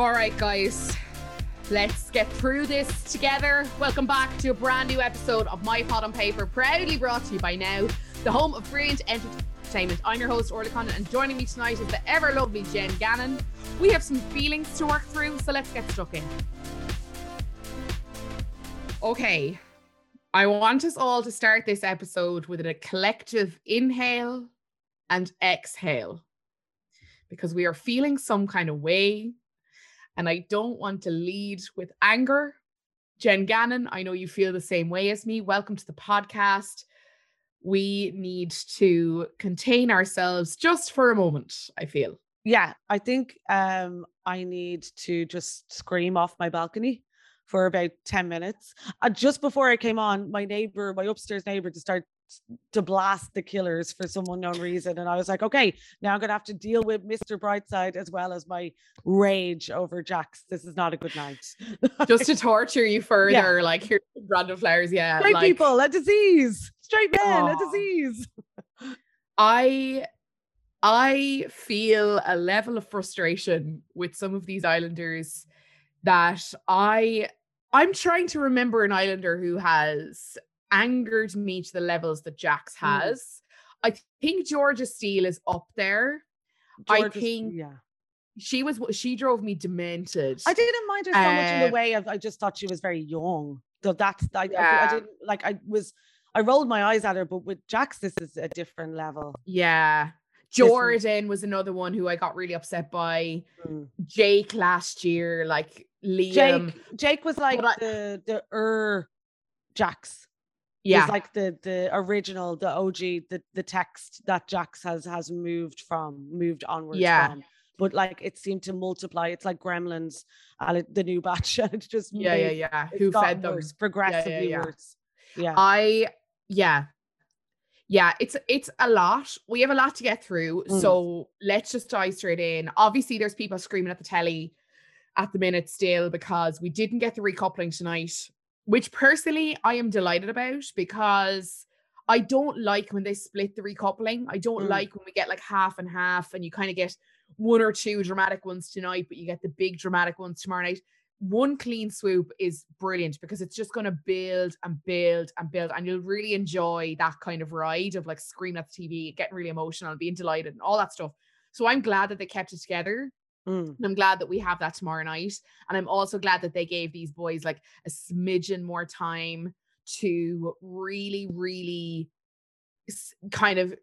All right, guys, let's get through this together. Welcome back to a brand new episode of My Pod on Paper, proudly brought to you by Now, the home of brilliant entertainment. I'm your host, Orla Condon, and joining me tonight is the ever lovely Jen Gannon. We have some feelings to work through, so let's get stuck in. Okay, I want us all to start this episode with a collective inhale and exhale because we are feeling some kind of way. And I don't want to lead with anger. Jen Gannon, I know you feel the same way as me. Welcome to the podcast. We need to contain ourselves just for a moment, I feel. Yeah, I think um, I need to just scream off my balcony for about 10 minutes. Uh, just before I came on, my neighbor, my upstairs neighbor, to start to blast the killers for some unknown reason. And I was like, okay, now I'm going to have to deal with Mr. Brightside as well as my rage over Jax. This is not a good night. Just to torture you further, yeah. like here's random flowers. Yeah. Straight like, people, a disease. Straight men, a disease. I I feel a level of frustration with some of these islanders that I I'm trying to remember an Islander who has angered me to the levels that Jax mm. has. Mm. I think Georgia Steel is up there. Georgia, I think yeah. she was she drove me demented. I didn't mind her so uh, much in the uh, way of I just thought she was very young. So that's I, yeah. I, I didn't like I was I rolled my eyes at her, but with Jax, this is a different level. Yeah. Jordan was another one who I got really upset by. Mm. Jake last year, like Liam. Jake, Jake was like the the er Jax. Yeah, like the the original, the OG, the the text that Jax has has moved from, moved onwards yeah. from. But like it seemed to multiply. It's like Gremlins, and the new batch. And it just yeah, made, yeah, yeah. Who fed them progressively yeah, yeah, yeah. worse. Yeah, I yeah, yeah, it's it's a lot. We have a lot to get through. Mm. So let's just dive straight in. Obviously, there's people screaming at the telly at the minute still because we didn't get the recoupling tonight, which personally I am delighted about because I don't like when they split the recoupling. I don't mm. like when we get like half and half and you kind of get one or two dramatic ones tonight, but you get the big dramatic ones tomorrow night. One clean swoop is brilliant because it's just going to build and build and build, and you'll really enjoy that kind of ride of like screaming at the TV, getting really emotional, being delighted, and all that stuff. So I'm glad that they kept it together. Mm. And I'm glad that we have that tomorrow night. And I'm also glad that they gave these boys like a smidgen more time to really, really kind of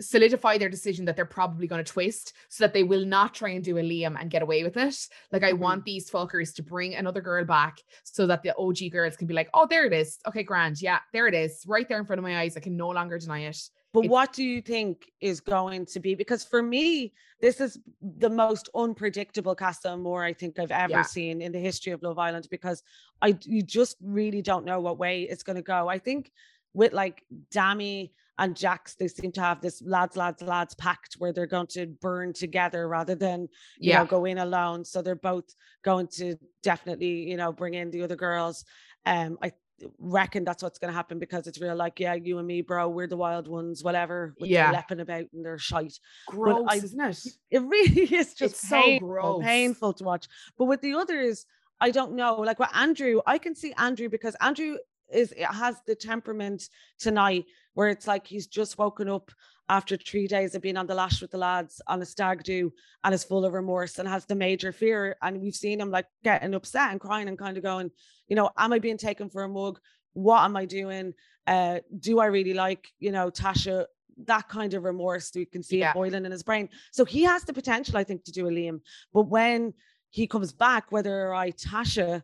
solidify their decision that they're probably going to twist so that they will not try and do a Liam and get away with it. Like, I mm-hmm. want these fuckers to bring another girl back so that the OG girls can be like, oh, there it is. Okay, grand. Yeah, there it is. Right there in front of my eyes. I can no longer deny it. But what do you think is going to be? Because for me, this is the most unpredictable Casa Amor I think I've ever yeah. seen in the history of Love Island because I you just really don't know what way it's going to go. I think with like Dami and Jax, they seem to have this lads, lads, lads pact where they're going to burn together rather than you yeah. know go in alone. So they're both going to definitely you know bring in the other girls. Um, I reckon that's what's going to happen because it's real like yeah you and me bro we're the wild ones whatever yeah. lepping about and they're shite. Gross I, isn't it? it really is just it's painful, so gross. painful to watch. But with the others I don't know like with Andrew I can see Andrew because Andrew is it has the temperament tonight where it's like he's just woken up after three days of being on the lash with the lads on a stag do and is full of remorse and has the major fear. And we've seen him like getting upset and crying and kind of going, you know, am I being taken for a mug? What am I doing? Uh, do I really like, you know, Tasha? That kind of remorse, you can see yeah. it boiling in his brain. So he has the potential, I think, to do a Liam. But when he comes back, whether I Tasha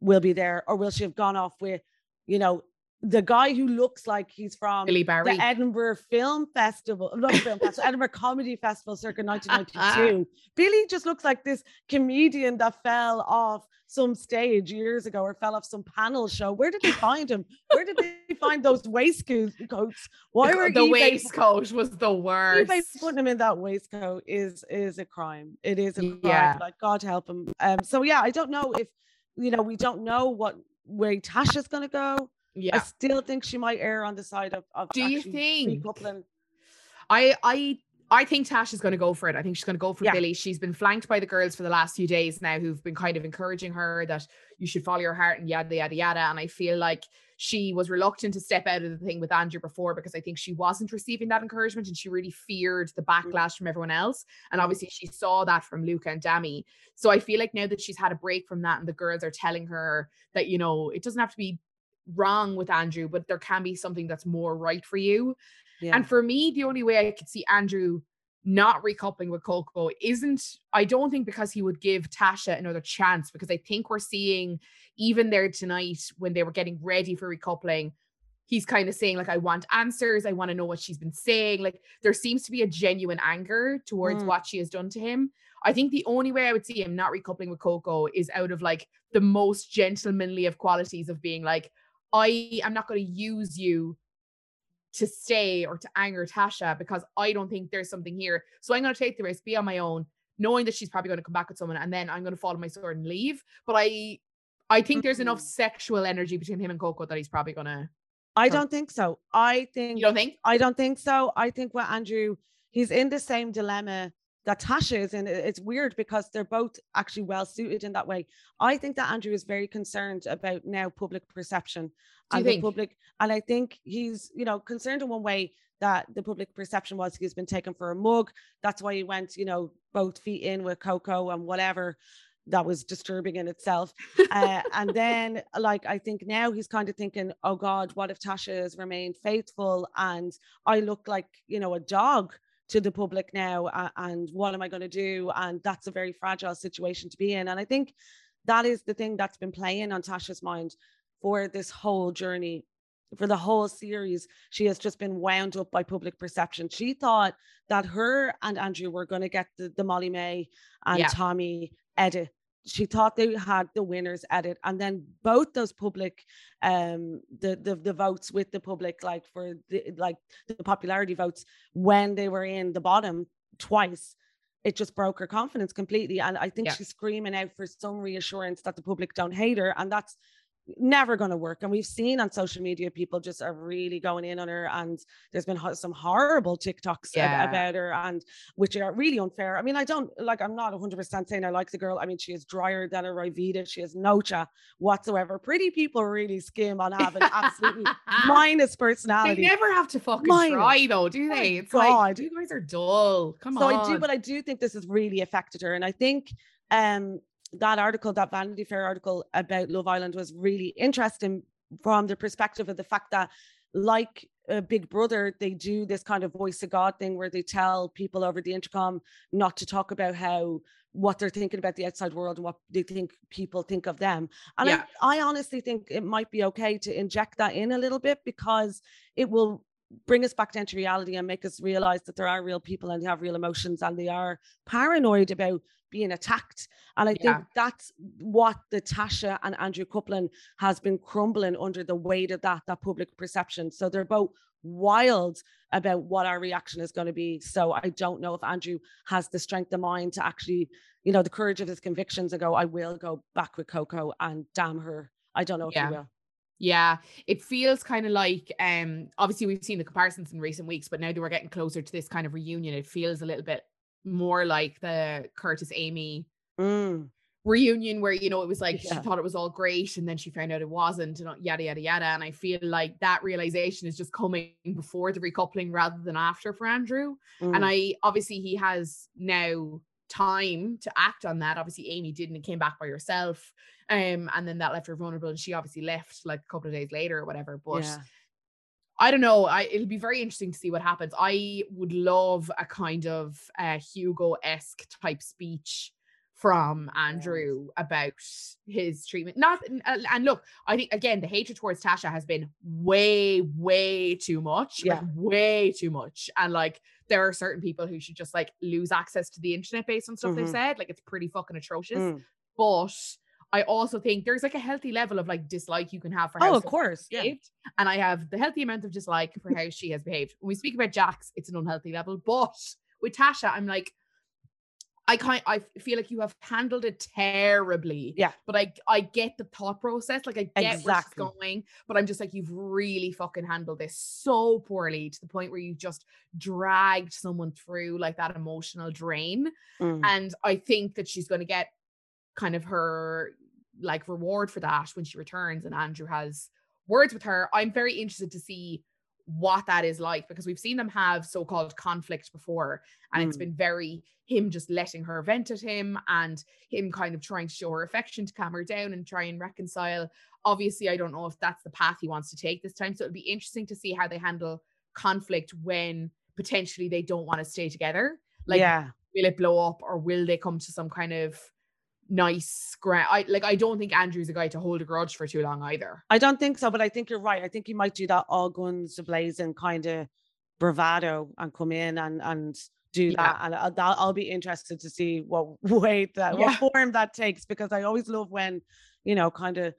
will be there or will she have gone off with, you know, the guy who looks like he's from Billy Barry. the Edinburgh Film Festival, not Film Festival, Edinburgh Comedy Festival circa 1992. Billy just looks like this comedian that fell off some stage years ago or fell off some panel show. Where did they find him? Where did they find those waistcoats? Why the, were the eBay, waistcoat was the worst? eBay putting him in that waistcoat is is a crime. It is a crime. Yeah. Like God help him. Um. So yeah, I don't know if you know we don't know what way Tasha's gonna go yeah. I still think she might err on the side of, of Do you think? I I I think Tash is going to go for it. I think she's going to go for yeah. Billy. She's been flanked by the girls for the last few days now who've been kind of encouraging her that you should follow your heart and yada, yada, yada. And I feel like she was reluctant to step out of the thing with Andrew before because I think she wasn't receiving that encouragement and she really feared the mm. backlash from everyone else. And mm. obviously, she saw that from Luca and Dami. So I feel like now that she's had a break from that and the girls are telling her that, you know, it doesn't have to be wrong with Andrew, but there can be something that's more right for you. Yeah. And for me, the only way I could see Andrew not recoupling with Coco isn't, I don't think because he would give Tasha another chance, because I think we're seeing even there tonight when they were getting ready for recoupling, he's kind of saying, like, I want answers. I want to know what she's been saying. Like, there seems to be a genuine anger towards mm. what she has done to him. I think the only way I would see him not recoupling with Coco is out of like the most gentlemanly of qualities of being like, I am not going to use you to stay or to anger Tasha because I don't think there's something here. So I'm going to take the risk, be on my own, knowing that she's probably going to come back with someone, and then I'm going to follow my sword and leave. But I, I think there's enough mm-hmm. sexual energy between him and Coco that he's probably going to. I don't think so. I think. You don't think? I don't think so. I think what Andrew, he's in the same dilemma that Tasha is in. It's weird because they're both actually well suited in that way. I think that Andrew is very concerned about now public perception and the public, and I think he's you know concerned in one way that the public perception was he's been taken for a mug. That's why he went you know both feet in with Coco and whatever. That was disturbing in itself. uh, and then, like, I think now he's kind of thinking, oh God, what if Tasha has remained faithful and I look like, you know, a dog to the public now uh, and what am i going to do? And that's a very fragile situation to be in. And i think that is the thing that's been playing on tasha's mind for this whole journey for the whole series. She has just been wound up by public perception. She thought that her and andrew were going to get the, the Molly-Mae and yeah. tommy edit she thought they had the winners edit and then both those public um the, the the votes with the public like for the like the popularity votes when they were in the bottom twice it just broke her confidence completely and i think yeah. she's screaming out for some reassurance that the public don't hate her and that's never going to work. And we've seen on social media people just are really going in on her, and there's been some horrible TikToks yeah. about her, and which are really unfair. I mean, I don't like. I'm not 100 percent saying I like the girl. I mean, she is drier than a Ryvita. She has no cha whatsoever. Pretty people really skim on having absolutely minus personality. They never have to fucking minus. try though, do they? It's God. like you guys are dull. Come so on. So I do, but I do think this has really affected her, and I think um that article, that Vanity Fair article about Love Island was really interesting from the perspective of the fact that, like a Big Brother, they do this kind of voice of God thing where they tell people over the intercom not to talk about how what they're thinking about the outside world and what they think people think of them. And yeah. I, I honestly think it might be okay to inject that in a little bit because it will bring us back down to reality and make us realize that there are real people and they have real emotions and they are paranoid about being attacked. And I yeah. think that's what the Tasha and Andrew coupling has been crumbling under the weight of that, that public perception. So they're both wild about what our reaction is going to be. So I don't know if Andrew has the strength of mind to actually, you know, the courage of his convictions and go, I will go back with Coco and damn her. I don't know if yeah. he will. Yeah, it feels kind of like um obviously we've seen the comparisons in recent weeks, but now that we're getting closer to this kind of reunion, it feels a little bit more like the Curtis Amy mm. reunion where you know it was like yeah. she thought it was all great and then she found out it wasn't and yada yada yada. And I feel like that realization is just coming before the recoupling rather than after for Andrew. Mm. And I obviously he has now time to act on that. Obviously, Amy didn't and came back by herself. Um, and then that left her vulnerable, and she obviously left like a couple of days later or whatever. But yeah. I don't know. I it'll be very interesting to see what happens. I would love a kind of uh, Hugo esque type speech from Andrew about his treatment. Not uh, and look, I think again the hatred towards Tasha has been way, way too much. Yeah, like, way too much. And like there are certain people who should just like lose access to the internet based on stuff mm-hmm. they've said. Like it's pretty fucking atrocious. Mm. But I also think there's like a healthy level of like dislike you can have for how oh, of course, yeah. And I have the healthy amount of dislike for how she has behaved. When we speak about Jax, it's an unhealthy level. But with Tasha, I'm like, I kind I feel like you have handled it terribly. Yeah. But I I get the thought process. Like I get exactly. where she's going, but I'm just like, you've really fucking handled this so poorly to the point where you just dragged someone through like that emotional drain. Mm. And I think that she's gonna get kind of her like reward for that when she returns and Andrew has words with her. I'm very interested to see what that is like because we've seen them have so-called conflict before and mm. it's been very him just letting her vent at him and him kind of trying to show her affection to calm her down and try and reconcile. Obviously i don't know if that's the path he wants to take this time so it'll be interesting to see how they handle conflict when potentially they don't want to stay together. Like yeah. will it blow up or will they come to some kind of nice ground. I like I don't think Andrew's a guy to hold a grudge for too long either. I don't think so, but I think you're right. I think he might do that all guns blazing kind of bravado and come in and and do yeah. that. And I'll, I'll be interested to see what way that yeah. what form that takes because I always love when you know kind of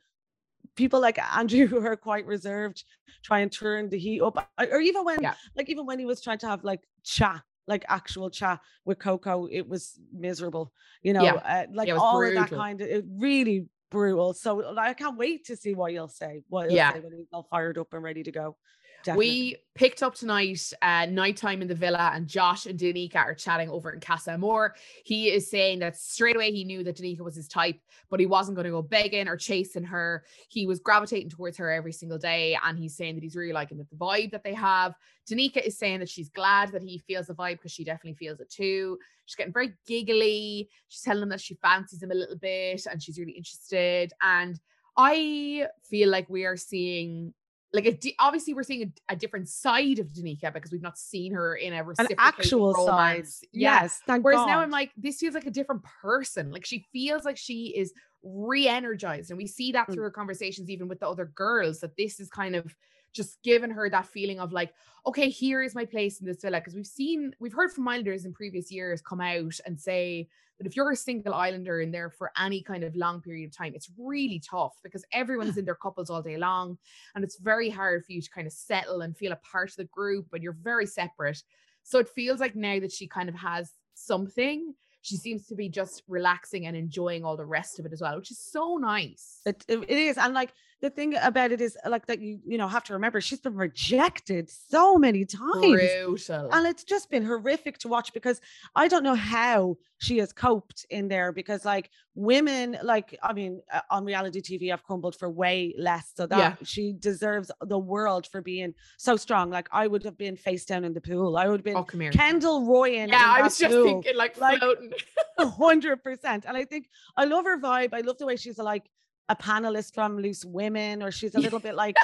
people like Andrew who are quite reserved try and turn the heat up or even when yeah. like even when he was trying to have like chat like actual chat with Coco, it was miserable. You know, yeah. uh, like yeah, all brutal. of that kind of it really brutal. So I can't wait to see what you'll say. What you'll yeah. say when he's all fired up and ready to go. Definitely. We picked up tonight, uh, nighttime in the villa, and Josh and Danica are chatting over in Casa Amor. He is saying that straight away he knew that Danica was his type, but he wasn't going to go begging or chasing her. He was gravitating towards her every single day, and he's saying that he's really liking the vibe that they have. Danica is saying that she's glad that he feels the vibe because she definitely feels it too. She's getting very giggly. She's telling him that she fancies him a little bit and she's really interested. And I feel like we are seeing like a, obviously we're seeing a, a, different side of Danica because we've not seen her in a an actual romance. side. Yes. Whereas God. now I'm like, this feels like a different person. Like she feels like she is re-energized, and we see that mm. through her conversations, even with the other girls, that this is kind of just giving her that feeling of like, okay, here is my place in this villa. Because we've seen, we've heard from Islanders in previous years come out and say that if you're a single Islander in there for any kind of long period of time, it's really tough because everyone's in their couples all day long. And it's very hard for you to kind of settle and feel a part of the group, and you're very separate. So it feels like now that she kind of has something, she seems to be just relaxing and enjoying all the rest of it as well, which is so nice. It, it is. And like the thing about it is like that you you know have to remember she's been rejected so many times. Brutal. and it's just been horrific to watch because i don't know how she has coped in there because like women like i mean uh, on reality tv i've crumbled for way less. So that yeah. she deserves the world for being so strong. Like i would have been face down in the pool. I would have been oh, kendall roy yeah i was just pool. thinking like floating. like, 100% and i think i love her vibe. I love the way she's like a panelist from Loose Women, or she's a little bit like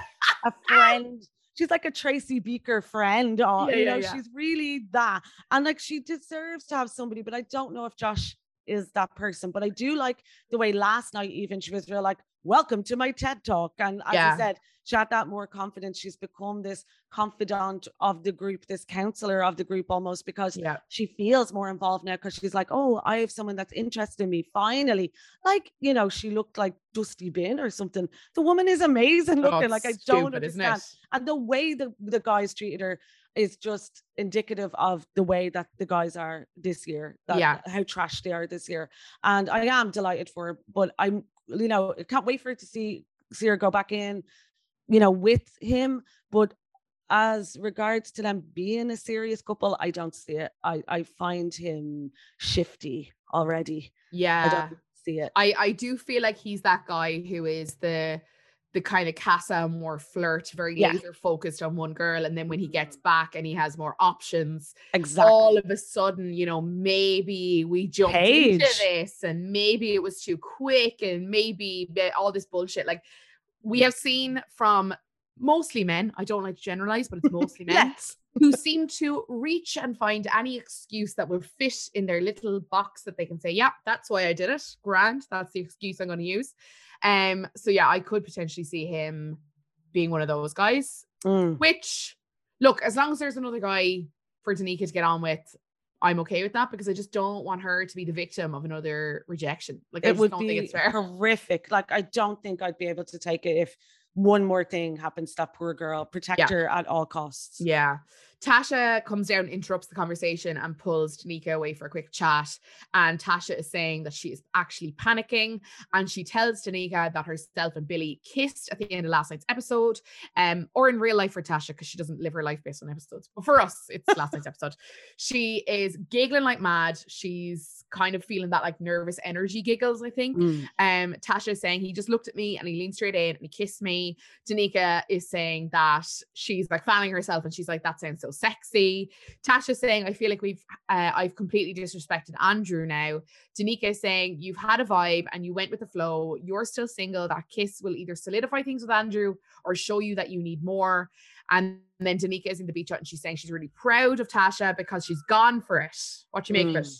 a friend. She's like a Tracy Beaker friend, or yeah, you know, yeah. she's really that. And like she deserves to have somebody, but I don't know if Josh is that person. But I do like the way last night, even she was real like, welcome to my TED talk. And as yeah. I said, she had that more confidence. She's become this confidant of the group, this counselor of the group almost because yeah. she feels more involved now because she's like, oh, I have someone that's interested in me. Finally, like, you know, she looked like Dusty Bin or something. The woman is amazing oh, looking. Oh, like, I don't understand. And the way the, the guys treated her is just indicative of the way that the guys are this year. That, yeah. How trash they are this year. And I am delighted for it, but I'm, you know, can't wait for it to see see her go back in you know, with him. But as regards to them being a serious couple, I don't see it. I, I find him shifty already. Yeah. I don't see it. I, I do feel like he's that guy who is the the kind of Casa Amor flirt, very yeah. laser focused on one girl. And then when he gets mm. back and he has more options, exactly. all of a sudden, you know, maybe we jumped into this and maybe it was too quick and maybe all this bullshit. Like we have seen from mostly men, I don't like to generalize, but it's mostly men. yes. Who seem to reach and find any excuse that will fit in their little box that they can say, yeah, that's why I did it. Grand, that's the excuse I'm going to use. Um, so yeah, I could potentially see him being one of those guys. Mm. Which, look, as long as there's another guy for Danica to get on with, I'm okay with that because I just don't want her to be the victim of another rejection. Like it would be horrific. Like I don't think I'd be able to take it if one more thing happens to that poor girl. Protect yeah. her at all costs. Yeah, Tasha comes down, interrupts the conversation, and pulls Danica away for a quick chat. And Tasha is saying that she is actually panicking. And she tells Danica that herself and Billy kissed at the end of last night's episode, um, or in real life for Tasha, because she doesn't live her life based on episodes. But for us, it's last night's episode. She is giggling like mad. She's kind of feeling that like nervous energy giggles, I think. Mm. Um, Tasha is saying he just looked at me and he leaned straight in and he kissed me. Danica is saying that she's like fanning herself and she's like, that sounds so sexy. Tasha's saying, I feel like we've uh, I've completely disrespected Andrew now. Danica is saying, You've had a vibe and you went with the flow. You're still single. That kiss will either solidify things with Andrew or show you that you need more. And then Danica is in the beach hut and she's saying she's really proud of Tasha because she's gone for it. What you make mm. of it?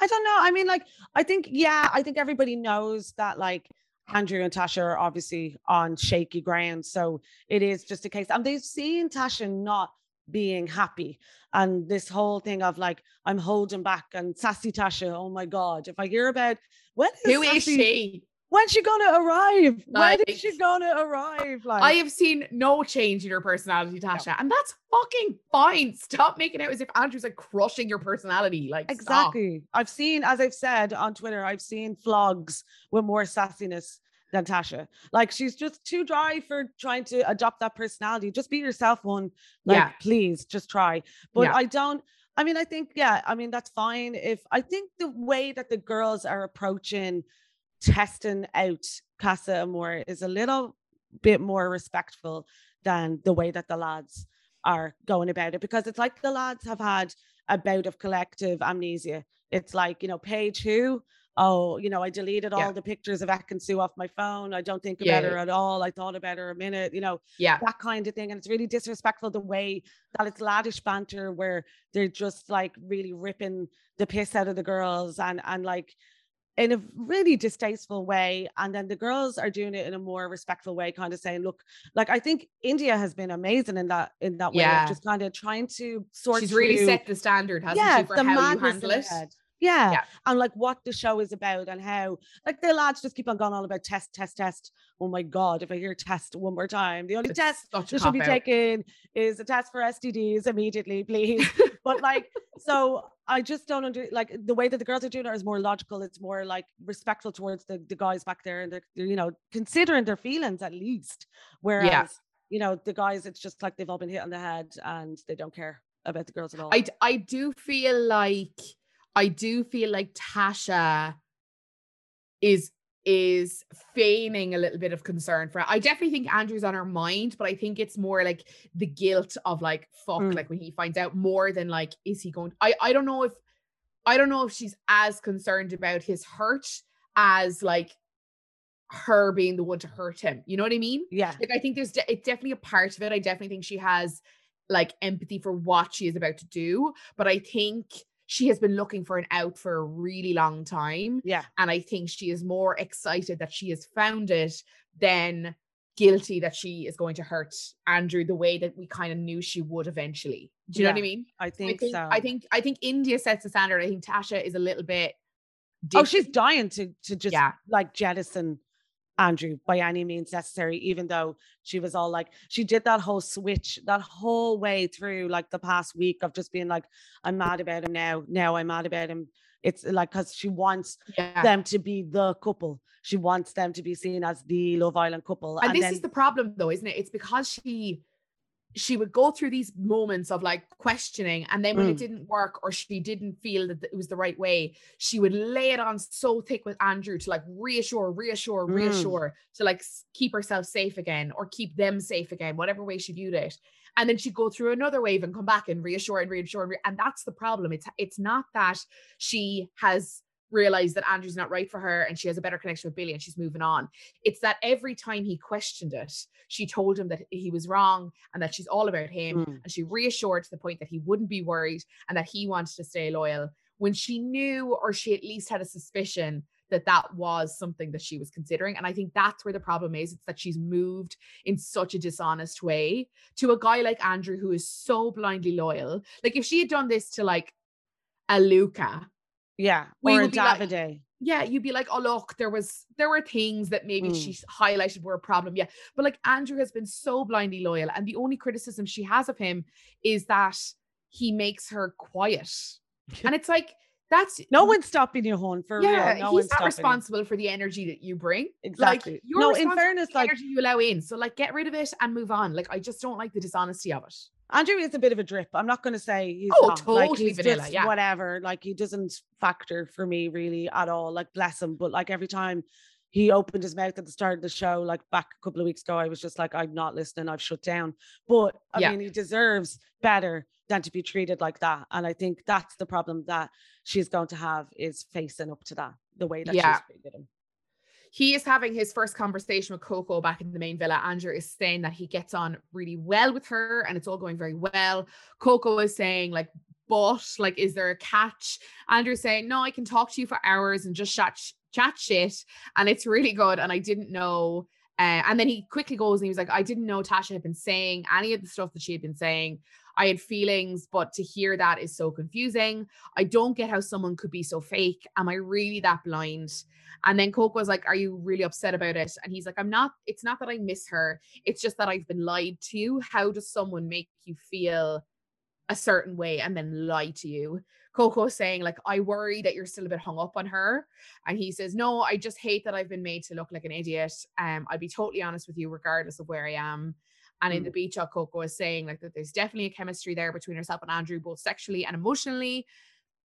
I don't know. I mean, like, I think, yeah, I think everybody knows that, like, Andrew and Tasha are obviously on shaky ground. So it is just a case. And they've seen Tasha not being happy. And this whole thing of like, I'm holding back and sassy Tasha, oh my God. If I hear about when is Who sassy, is she? When's she gonna arrive? Like, when is she gonna arrive? Like I have seen no change in your personality, Tasha, no. and that's fucking fine. Stop making it as if Andrew's like crushing your personality. Like exactly. Stop. I've seen, as I've said on Twitter, I've seen vlogs with more sassiness than Tasha. Like she's just too dry for trying to adopt that personality. Just be yourself, one. Like, yeah. please, just try. But yeah. I don't. I mean, I think, yeah, I mean, that's fine. If I think the way that the girls are approaching testing out Casa Amor is a little bit more respectful than the way that the lads are going about it because it's like the lads have had a bout of collective amnesia. It's like, you know, Paige who, oh, you know, I deleted yeah. all the pictures of Ekin-Su off my phone. I don't think about yeah, her at all. I thought about her a minute, you know, yeah, that kind of thing. And it's really disrespectful the way that it's laddish banter where they're just like really ripping the piss out of the girls and and like in a really distasteful way and then the girls are doing it in a more respectful way kind of saying look like i think india has been amazing in that in that way yeah. just kind of trying to sort she's really set the standard hasn't yeah, she for how you handle it yeah. yeah. And like what the show is about and how like the lads just keep on going on about test, test, test. Oh my God, if I hear test one more time, the only it's test that should be out. taken is a test for STDs immediately, please. but like, so I just don't under like the way that the girls are doing it is more logical. It's more like respectful towards the, the guys back there and they're, they're you know, considering their feelings at least. Whereas, yeah. you know, the guys, it's just like they've all been hit on the head and they don't care about the girls at all. I, I do feel like I do feel like Tasha is is feigning a little bit of concern for it. I definitely think Andrew's on her mind, but I think it's more like the guilt of like fuck, mm. like when he finds out more than like, is he going? I I don't know if I don't know if she's as concerned about his hurt as like her being the one to hurt him. You know what I mean? Yeah. Like I think there's de- it's definitely a part of it. I definitely think she has like empathy for what she is about to do, but I think she has been looking for an out for a really long time. Yeah. And I think she is more excited that she has found it than guilty that she is going to hurt Andrew the way that we kind of knew she would eventually. Do you yeah, know what I mean? I think, I think so. I think I think India sets the standard. I think Tasha is a little bit different. Oh, she's dying to to just yeah. like jettison Andrew by any means necessary, even though she was all like, she did that whole switch that whole way through like the past week of just being like, I'm mad about him now. Now I'm mad about him. It's like because she wants yeah. them to be the couple. She wants them to be seen as the Love Island couple. And, and this then, is the problem, though, isn't it? It's because she she would go through these moments of like questioning and then when mm. it didn't work or she didn't feel that it was the right way she would lay it on so thick with andrew to like reassure reassure mm. reassure to like keep herself safe again or keep them safe again whatever way she viewed it and then she'd go through another wave and come back and reassure and reassure and, re- and that's the problem it's it's not that she has realized that Andrew's not right for her and she has a better connection with Billy and she's moving on. It's that every time he questioned it, she told him that he was wrong and that she's all about him. Mm. And she reassured to the point that he wouldn't be worried and that he wanted to stay loyal when she knew or she at least had a suspicion that that was something that she was considering. And I think that's where the problem is. It's that she's moved in such a dishonest way to a guy like Andrew who is so blindly loyal. Like if she had done this to like a Luca yeah. We or a Davide. Like, yeah, you'd be like, oh look, there was there were things that maybe mm. she highlighted were a problem. Yeah. But like Andrew has been so blindly loyal. And the only criticism she has of him is that he makes her quiet. and it's like that's no one's stopping you, hon. For yeah, real. No he's not responsible you. for the energy that you bring. Exactly. Like, no, in fairness, like energy you allow in. So like, get rid of it and move on. Like, I just don't like the dishonesty of it. Andrew is a bit of a drip. I'm not going to say he's oh not. totally like, he's vanilla, yeah. whatever. Like he doesn't factor for me really at all. Like bless him, but like every time he opened his mouth at the start of the show, like back a couple of weeks ago, I was just like, I'm not listening. I've shut down. But I yeah. mean, he deserves better than to be treated like that. And I think that's the problem that she's going to have is facing up to that the way that yeah. she's treated him he is having his first conversation with Coco back in the main villa. Andrew is saying that he gets on really well with her and it's all going very well. Coco is saying, like, but like, is there a catch? Andrew's saying, no, I can talk to you for hours and just chat, chat shit. And it's really good. And I didn't know. Uh, and then he quickly goes and he was like, I didn't know Tasha had been saying any of the stuff that she had been saying. I had feelings, but to hear that is so confusing. I don't get how someone could be so fake. Am I really that blind? And then Coco was like, Are you really upset about it? And he's like, I'm not, it's not that I miss her. It's just that I've been lied to. How does someone make you feel a certain way and then lie to you? Coco saying, like, I worry that you're still a bit hung up on her. And he says, No, I just hate that I've been made to look like an idiot. Um, I'll be totally honest with you, regardless of where I am. And in the mm. beach, Coco is saying like that there's definitely a chemistry there between herself and Andrew, both sexually and emotionally.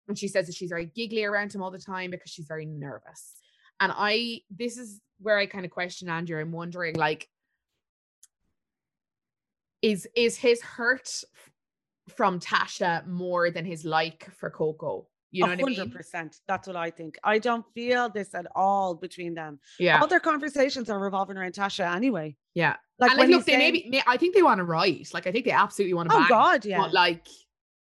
And she says that she's very giggly around him all the time because she's very nervous. And I, this is where I kind of question Andrew. I'm wondering, like, is is his hurt from Tasha more than his like for Coco? You know 100%. what I mean? percent. That's what I think. I don't feel this at all between them. Yeah. All their conversations are revolving around Tasha anyway. Yeah. Like, and like look, they saying, maybe I think they want to write. Like I think they absolutely want to. Oh God, yeah. But like,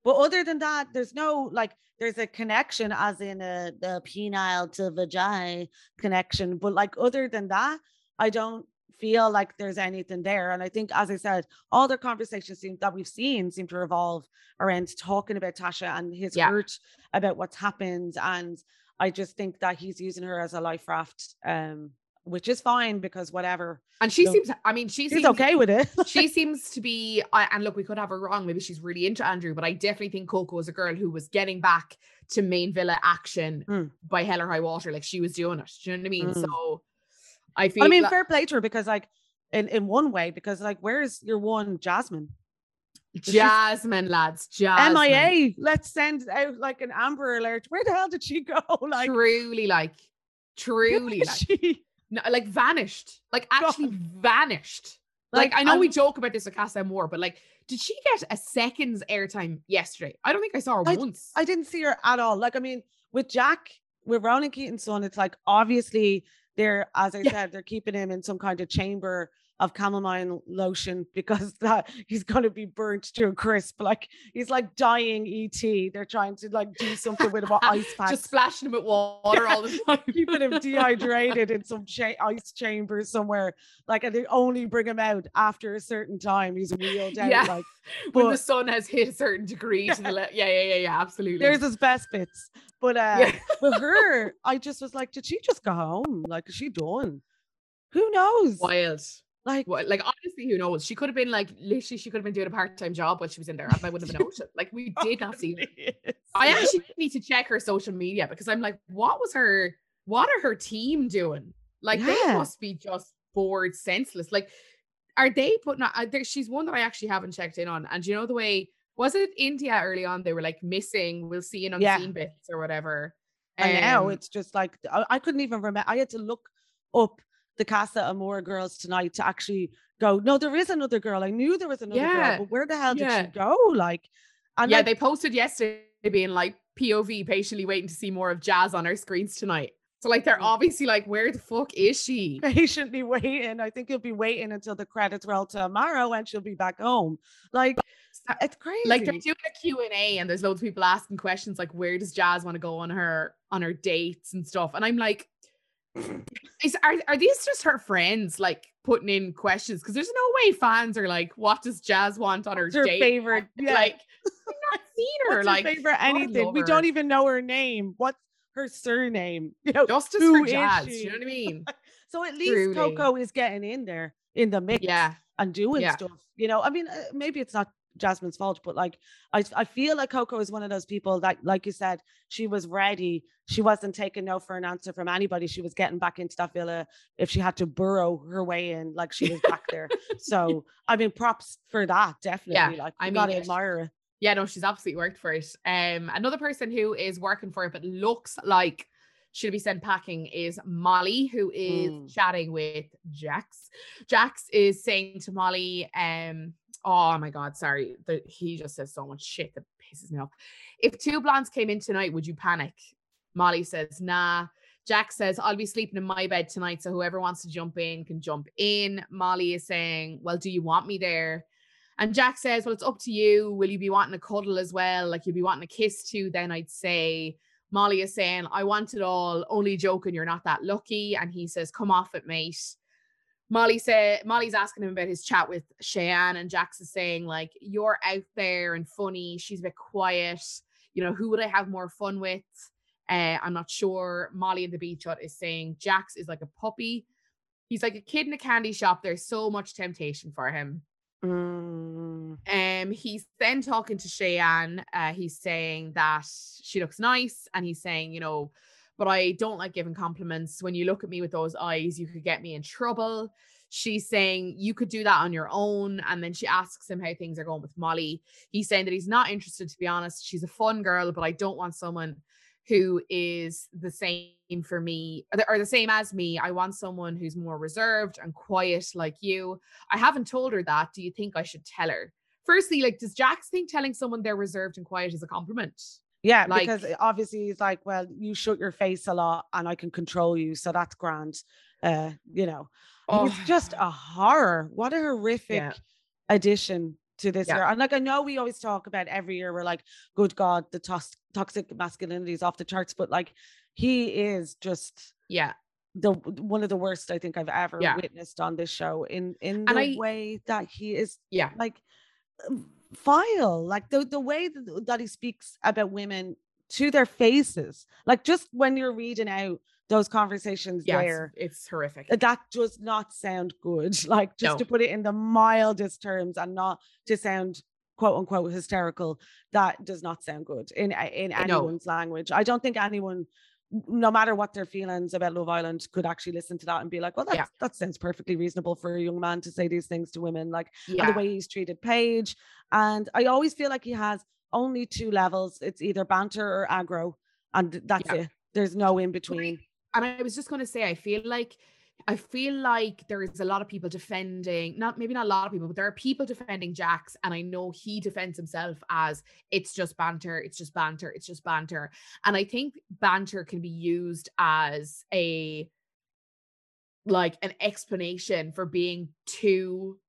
but other than that, there's no like there's a connection as in a the penile to vagina connection. But like other than that, I don't feel like there's anything there. And I think, as I said, all the conversations seem, that we've seen seem to revolve around talking about Tasha and his yeah. hurt about what's happened. And I just think that he's using her as a life raft. Um, which is fine because whatever. And she seems, I mean, she seems okay with it. she seems to be, and look, we could have her wrong. Maybe she's really into Andrew, but I definitely think Coco is a girl who was getting back to main villa action mm. by hell or high water. Like she was doing it. Do you know what I mean? Mm. So I feel. I mean, fair play to her because, like, in in one way, because like, where's your one Jasmine? Jasmine, lads, Jasmine. MIA. Let's send out like an Amber Alert. Where the hell did she go? Like, truly, like, truly, like, she? No, like vanished, like actually God. vanished. Like, like, I know I'm, we joke about this with Casa Amor, but like, did she get a second's airtime yesterday? I don't think I saw her I, once. I didn't see her at all. Like, I mean, with Jack, with Ronan Keating's son, it's like obviously they're, as I yeah. said, they're keeping him in some kind of chamber of chamomile lotion because that he's going to be burnt to a crisp. Like he's like dying ET. They're trying to like do something with him ice packs. Just splashing him with water all the time. Keeping him dehydrated in some cha- ice chamber somewhere. Like and they only bring him out after a certain time. He's wheeled out. Yeah. Like but, when the sun has hit a certain degree yeah. to the yeah, yeah, yeah, yeah, absolutely. There's his best bits. But uh yeah. with her, I just was like, did she just go home? Like, is she done? Who knows? Wild. Like, what, like honestly, who knows? She could have been like literally, she could have been doing a part time job while she was in there. I wouldn't have noticed. Like, we did not see her. I actually need to check her social media because I'm like, what was her? What are her team doing? Like, yeah. they must be just bored, senseless. Like, are they putting? Uh, there, she's one that I actually haven't checked in on. And you know the way was it India early on? They were like missing. We'll see in unseen yeah. bits or whatever. And um, now it's just like I, I couldn't even remember. I had to look up the Casa Amor girls tonight to actually go, no, there is another girl. I knew there was another yeah. girl, but where the hell did yeah. she go? Like, and yeah, like, they posted yesterday being like POV patiently waiting to see more of Jazz on our screens tonight. So like they're mm. obviously like, where the fuck is she? Patiently waiting. I think you'll be waiting until the credits roll tomorrow and she'll be back home. Like it's crazy. Like they're doing a Q&A and there's loads of people asking questions like where does Jazz want to go on her on her dates and stuff. And I'm like, is are, are these just her friends like putting in questions? Because there's no way fans are like, what does Jazz want on her, her date? favorite? Yeah. Like, not seen her. What's like her favorite anything. We don't even know her name. What's her surname. You know, justice for jazz. You know what I mean? so at least Truly. Coco is getting in there in the mix, yeah, and doing yeah. stuff. You know, I mean, uh, maybe it's not Jasmine's fault, but like I, I feel like Coco is one of those people that, like you said, she was ready. She wasn't taking no for an answer from anybody. She was getting back into that villa if she had to burrow her way in, like she was back there. So I mean, props for that, definitely. Yeah, like I gotta admire it. Yeah, no, she's absolutely worked for it. Um, another person who is working for it but looks like she'll be sent packing is Molly, who is mm. chatting with Jax. Jax is saying to Molly, um, oh my god, sorry, the, he just says so much shit that pisses me off. If two blondes came in tonight, would you panic? Molly says, nah. Jax says, I'll be sleeping in my bed tonight, so whoever wants to jump in can jump in. Molly is saying, Well, do you want me there? And Jax says, Well, it's up to you. Will you be wanting a cuddle as well? Like you'll be wanting a kiss too? Then I'd say, Molly is saying, I want it all, only joking, you're not that lucky. And he says, Come off it, mate. Molly said Molly's asking him about his chat with Cheyenne, and Jax is saying, like, you're out there and funny. She's a bit quiet. You know, who would I have more fun with? Uh, I'm not sure. Molly in the beach hut is saying Jax is like a puppy. He's like a kid in a candy shop. There's so much temptation for him. Mm. Um, he's then talking to Cheyenne. Uh, he's saying that she looks nice, and he's saying, you know, but I don't like giving compliments. When you look at me with those eyes, you could get me in trouble. She's saying you could do that on your own. And then she asks him how things are going with Molly. He's saying that he's not interested, to be honest. She's a fun girl, but I don't want someone who is the same for me or the same as me. I want someone who's more reserved and quiet like you. I haven't told her that. Do you think I should tell her? Firstly, like, does Jax think telling someone they're reserved and quiet is a compliment? Yeah, like, because obviously he's like, well, you shut your face a lot and I can control you. So that's grand. Uh, you know, oh. it's just a horror. What a horrific yeah. addition to this yeah. year. And like I know we always talk about every year, we're like, good God, the tos- toxic masculinity is off the charts, but like he is just yeah the one of the worst I think I've ever yeah. witnessed on this show in in the I, way that he is yeah like vile like the the way that he speaks about women to their faces like just when you're reading out those conversations yeah, there it's horrific that does not sound good like just no. to put it in the mildest terms and not to sound quote unquote hysterical that does not sound good in in anyone's no. language i don't think anyone no matter what their feelings about Love Island, could actually listen to that and be like, well, yeah. that sounds perfectly reasonable for a young man to say these things to women, like yeah. the way he's treated Paige. And I always feel like he has only two levels. It's either banter or aggro, and that's yeah. it. There's no in between. And I was just going to say, I feel like I feel like there is a lot of people defending, not maybe not a lot of people, but there are people defending Jax. And I know he defends himself as it's just banter, it's just banter, it's just banter. And I think banter can be used as a like an explanation for being too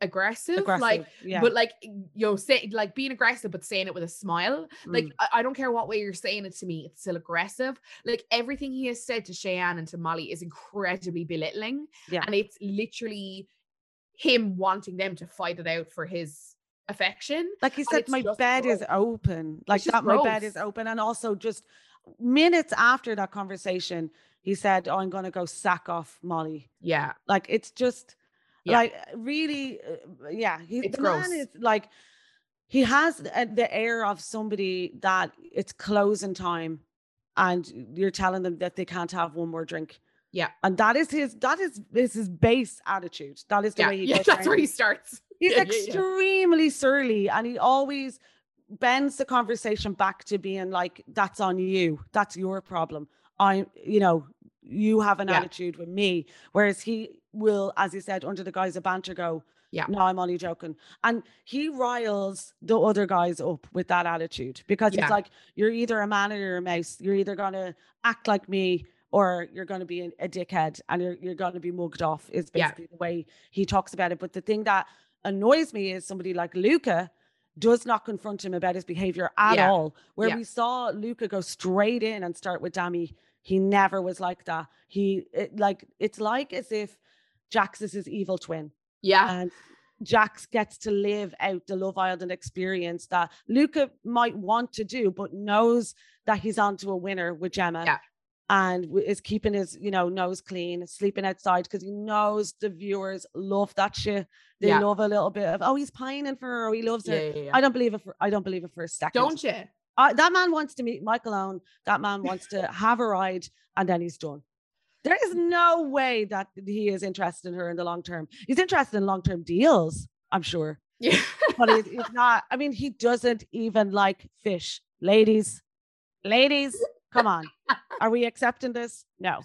aggressive, aggressive like yeah. but like you know say like being aggressive but saying it with a smile like mm. I, I, don't care what way you're saying it to me it's still aggressive like everything he has said to Cheyenne and to Molly is incredibly belittling yeah and it's literally him wanting them to fight it out for his affection like he said my bed gross. is open like that gross. my bed is open and also just minutes after that conversation he said oh i'm gonna go sack off Molly yeah like it's just yeah. Like uh, really, uh, uh, yeah. He, it's the gross. man is like he has uh, the air of somebody that it's closing time, and you're telling them that they can't have one more drink. Yeah, and that is his that is, is his base attitude. That is the yeah. way he. Yeah, that's where he starts. He's yeah, extremely yeah, surly, and he always bends the conversation back to being like, "That's on you. That's your problem. I, you know, you have an attitude with me." Whereas he will, as you said, under the guise of banter, go, yeah. No, I'm only joking. And he riles the other guys up with that attitude because yeah. it's like, you're either a man or you're a mouse. You're either going to act like me or you're going to be a, dickhead and you're, you're going to be mugged off, is basically yeah. the way he talks about it. But the thing that annoys me is somebody like Luca does not confront him about his behavior at yeah. all. Where we saw Luca go straight in and start with Dami, he never was like that. He, it, like, it's like as if Jax is his evil twin. Yeah. And Jax gets to live out the Love Island experience that Luca might want to do, but knows that he's onto a winner with Gemma. Yeah. And is keeping his, you know, nose clean, sleeping outside because he knows the viewers love that shit. They yeah. love a little bit of, oh, he's pining for her, oh, he loves her. Yeah, I don't believe it. For, I don't believe it for a second. Don't you? that man wants to meet Michael Owen. That man wants to have a ride, and then he's done. There is no way that he is interested in her in the long term. He's interested in long term deals, I'm sure. Yeah. but he's, he's not. I mean, he doesn't even like fish. Ladies, ladies, come on. Are we accepting this? No.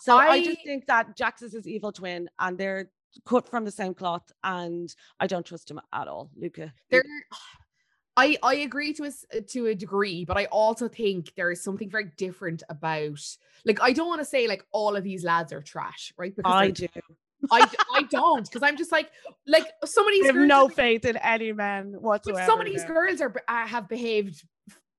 So I, I just think that Jax is his evil twin and they're cut from the same cloth and I don't trust him at all, Luca. They're I I agree to a to a degree, but I also think there is something very different about like I don't want to say like all of these lads are trash, right? Because I do. I, I don't because I'm just like like some of these. I have no are, faith in any men whatsoever. Some of these girls are uh, have behaved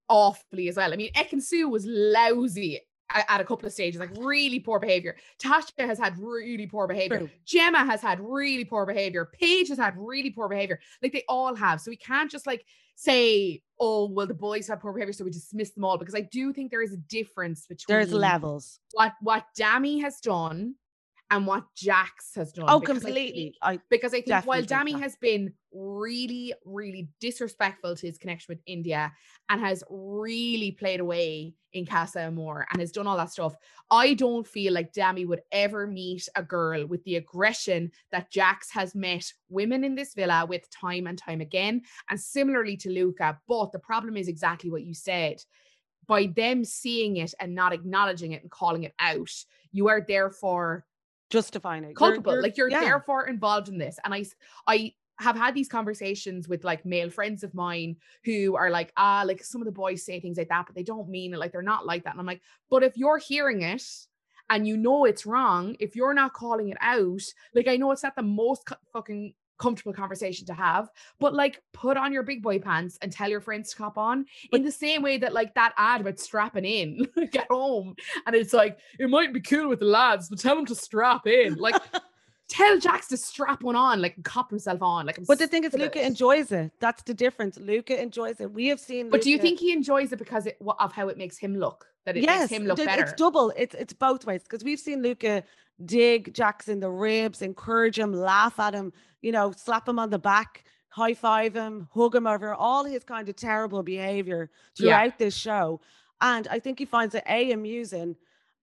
awfully as well. I mean, Ekin-Su was lousy at a couple of stages, like really poor behavior. Tasha has had really poor behavior. True. Gemma has had really poor behavior. Paige has had really poor behavior. Like they all have. So we can't just like say, oh, well, the boys have poor behavior, so we dismiss them all because I do think there is a difference between there's levels. What what Dami has done and what Jax has done. Oh, completely. I, because I think while Dami has been really, really disrespectful to his connection with India and has really played away in Casa Amor and has done all that stuff, I don't feel like Dami would ever meet a girl with the aggression that Jax has met women in this villa with time and time again. And similarly to Luca. But the problem is exactly what you said. By them seeing it and not acknowledging it and calling it out, you are therefore justifying it. Culpable you're, you're, like you're yeah. therefore involved in this. And i i have had these conversations with like male friends of mine who are like ah like some of the boys say things like that but they don't mean it like they're not like that. And i'm like but if you're hearing it and you know it's wrong if you're not calling it out like i know it's not the most fucking comfortable conversation to have. But like, put on your big boy pants and tell your friends to cop on in the same way that like that ad about strapping in, get home, and it's like it might be cool with the lads, but tell them to strap in. Like, tell Jax to strap one on, like cop himself on. Like, I'm but the thing is, Luca it. enjoys it. That's the difference. Luca enjoys it. We have seen. But Luca... do you think he enjoys it because it, of how it makes him look? That it yes, makes him look better. It's double. It's it's both ways because we've seen Luca dig Jax in the ribs, encourage him, laugh at him, you know, slap him on the back, high five him, hug him over all his kind of terrible behavior throughout yeah. this show. And I think he finds it A amusing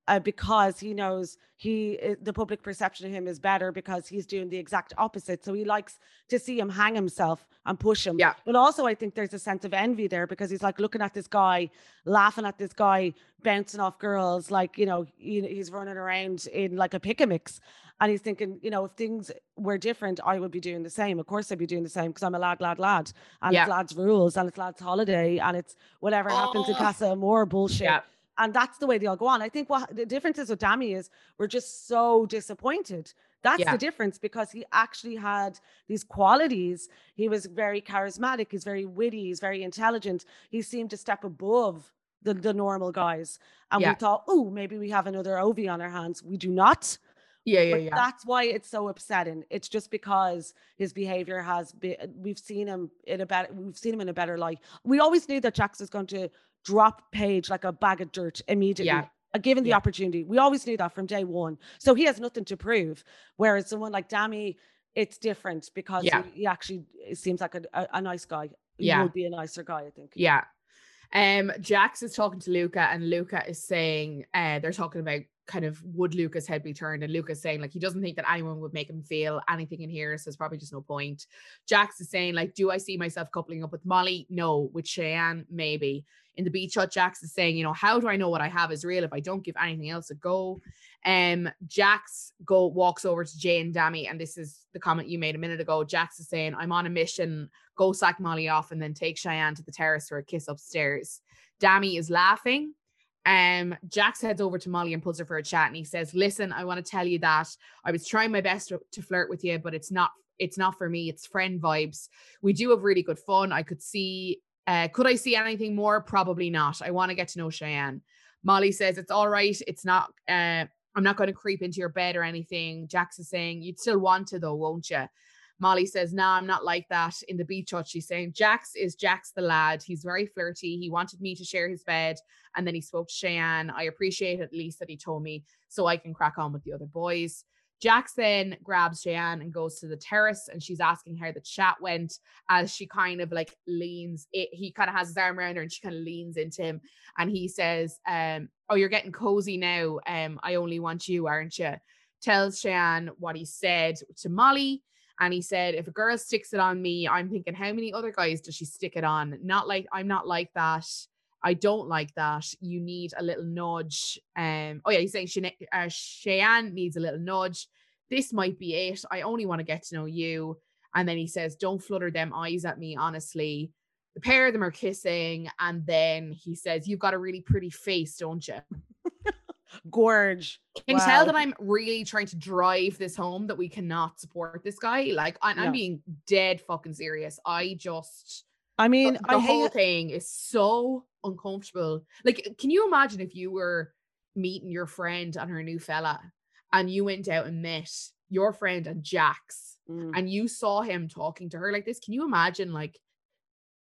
uh, because he knows he uh, the public perception of him is better because he's doing the exact opposite. So he likes to see him hang himself and push him. Yeah. But also, I think there's a sense of envy there because he's like looking at this guy, laughing at this guy, bouncing off girls, like you know he, he's running around in like a pick a mix. And he's thinking, you know, if things were different, I would be doing the same. Of course, I'd be doing the same because I'm a lad, lad, lad. And yeah. it's lads' rules and it's lads' holiday and it's whatever oh. happens in oh. Casa Amor bullshit. Yeah and that's the way they all go on. I think what the difference is with Dami is we're just so disappointed. That's yeah. the difference because he actually had these qualities. He was very charismatic. He's very witty. He's very intelligent. He seemed to step above the, the normal guys. And yeah. we thought, oh, maybe we have another Ovie on our hands. We do not. Yeah, yeah, but yeah. That's why it's so upsetting. It's just because his behavior has been. We've seen him in a better. We've seen him in a better light. We always knew that Jax was going to drop Paige like a bag of dirt immediately. Yeah. Given the yeah. opportunity. We always knew that from day one. So he has nothing to prove. Whereas someone like Dami, it's different because yeah. he, he, actually seems like a, a, a nice guy. He yeah. would be a nicer guy, I think. Yeah. Um, Jax is talking to Luca, and Luca is saying, uh, they're talking about kind of would Luca's head be turned? And Luca's saying like he doesn't think that anyone would make him feel anything in here, so there's probably just no point. Jax is saying like, do I see myself coupling up with Molly? No. With Cheyenne, maybe. In the beach hut, Jax is saying, you know, how do I know what I have is real if I don't give anything else a go? Um, Jax go walks over to Jay and Dami, and this is the comment you made a minute ago. Jax is saying, I'm on a mission, go sack Molly off and then take Cheyenne to the terrace for a kiss upstairs. Dami is laughing um, Jax heads over to Molly and pulls her for a chat, and he says, "Listen, I want to tell you that I was trying my best to, flirt with you, but it's not it's not for me. It's friend vibes. We do have really good fun. I could see, uh, could I see anything more? Probably not. I want to get to know Cheyenne. Molly says it's all right. It's not. Uh, I'm not going to creep into your bed or anything. Jax is saying you'd still want to though, won't you? Molly says, Nah, I'm not like that. In the beach hut, she's saying, Jax is Jax the lad. He's very flirty. He wanted me to share his bed. And then he spoke to Cheyenne. I appreciate at least that he told me so I can crack on with the other boys. Jax then grabs Cheyenne and goes to the terrace and she's asking how the chat went as she kind of like leans it. He kind of has his arm around her and she kind of leans into him and he says, um, Oh, you're getting cozy now. Um, I only want you, aren't you? Tells Cheyenne what he said to Molly. And he said, if a girl sticks it on me, I'm thinking, how many other guys does she stick it on? Not like I'm not like that. I don't like that. You need a little nudge. Um, oh yeah, he's saying Shane, uh, Cheyenne needs a little nudge. This might be it. I only want to get to know you. And then he says, don't flutter them eyes at me, honestly. The pair of them are kissing. And then he says, You've got a really pretty face, don't you? Gorge. Can wow. you tell that I'm really trying to drive this home that we cannot support this guy? Like, I'm, I'm being dead fucking serious. I just. I mean, the, the I whole thing is so uncomfortable. Like, can you imagine if you were meeting your friend and her new fella and you went out and met your friend and Jax mm. and you saw him talking to her like this? Can you imagine like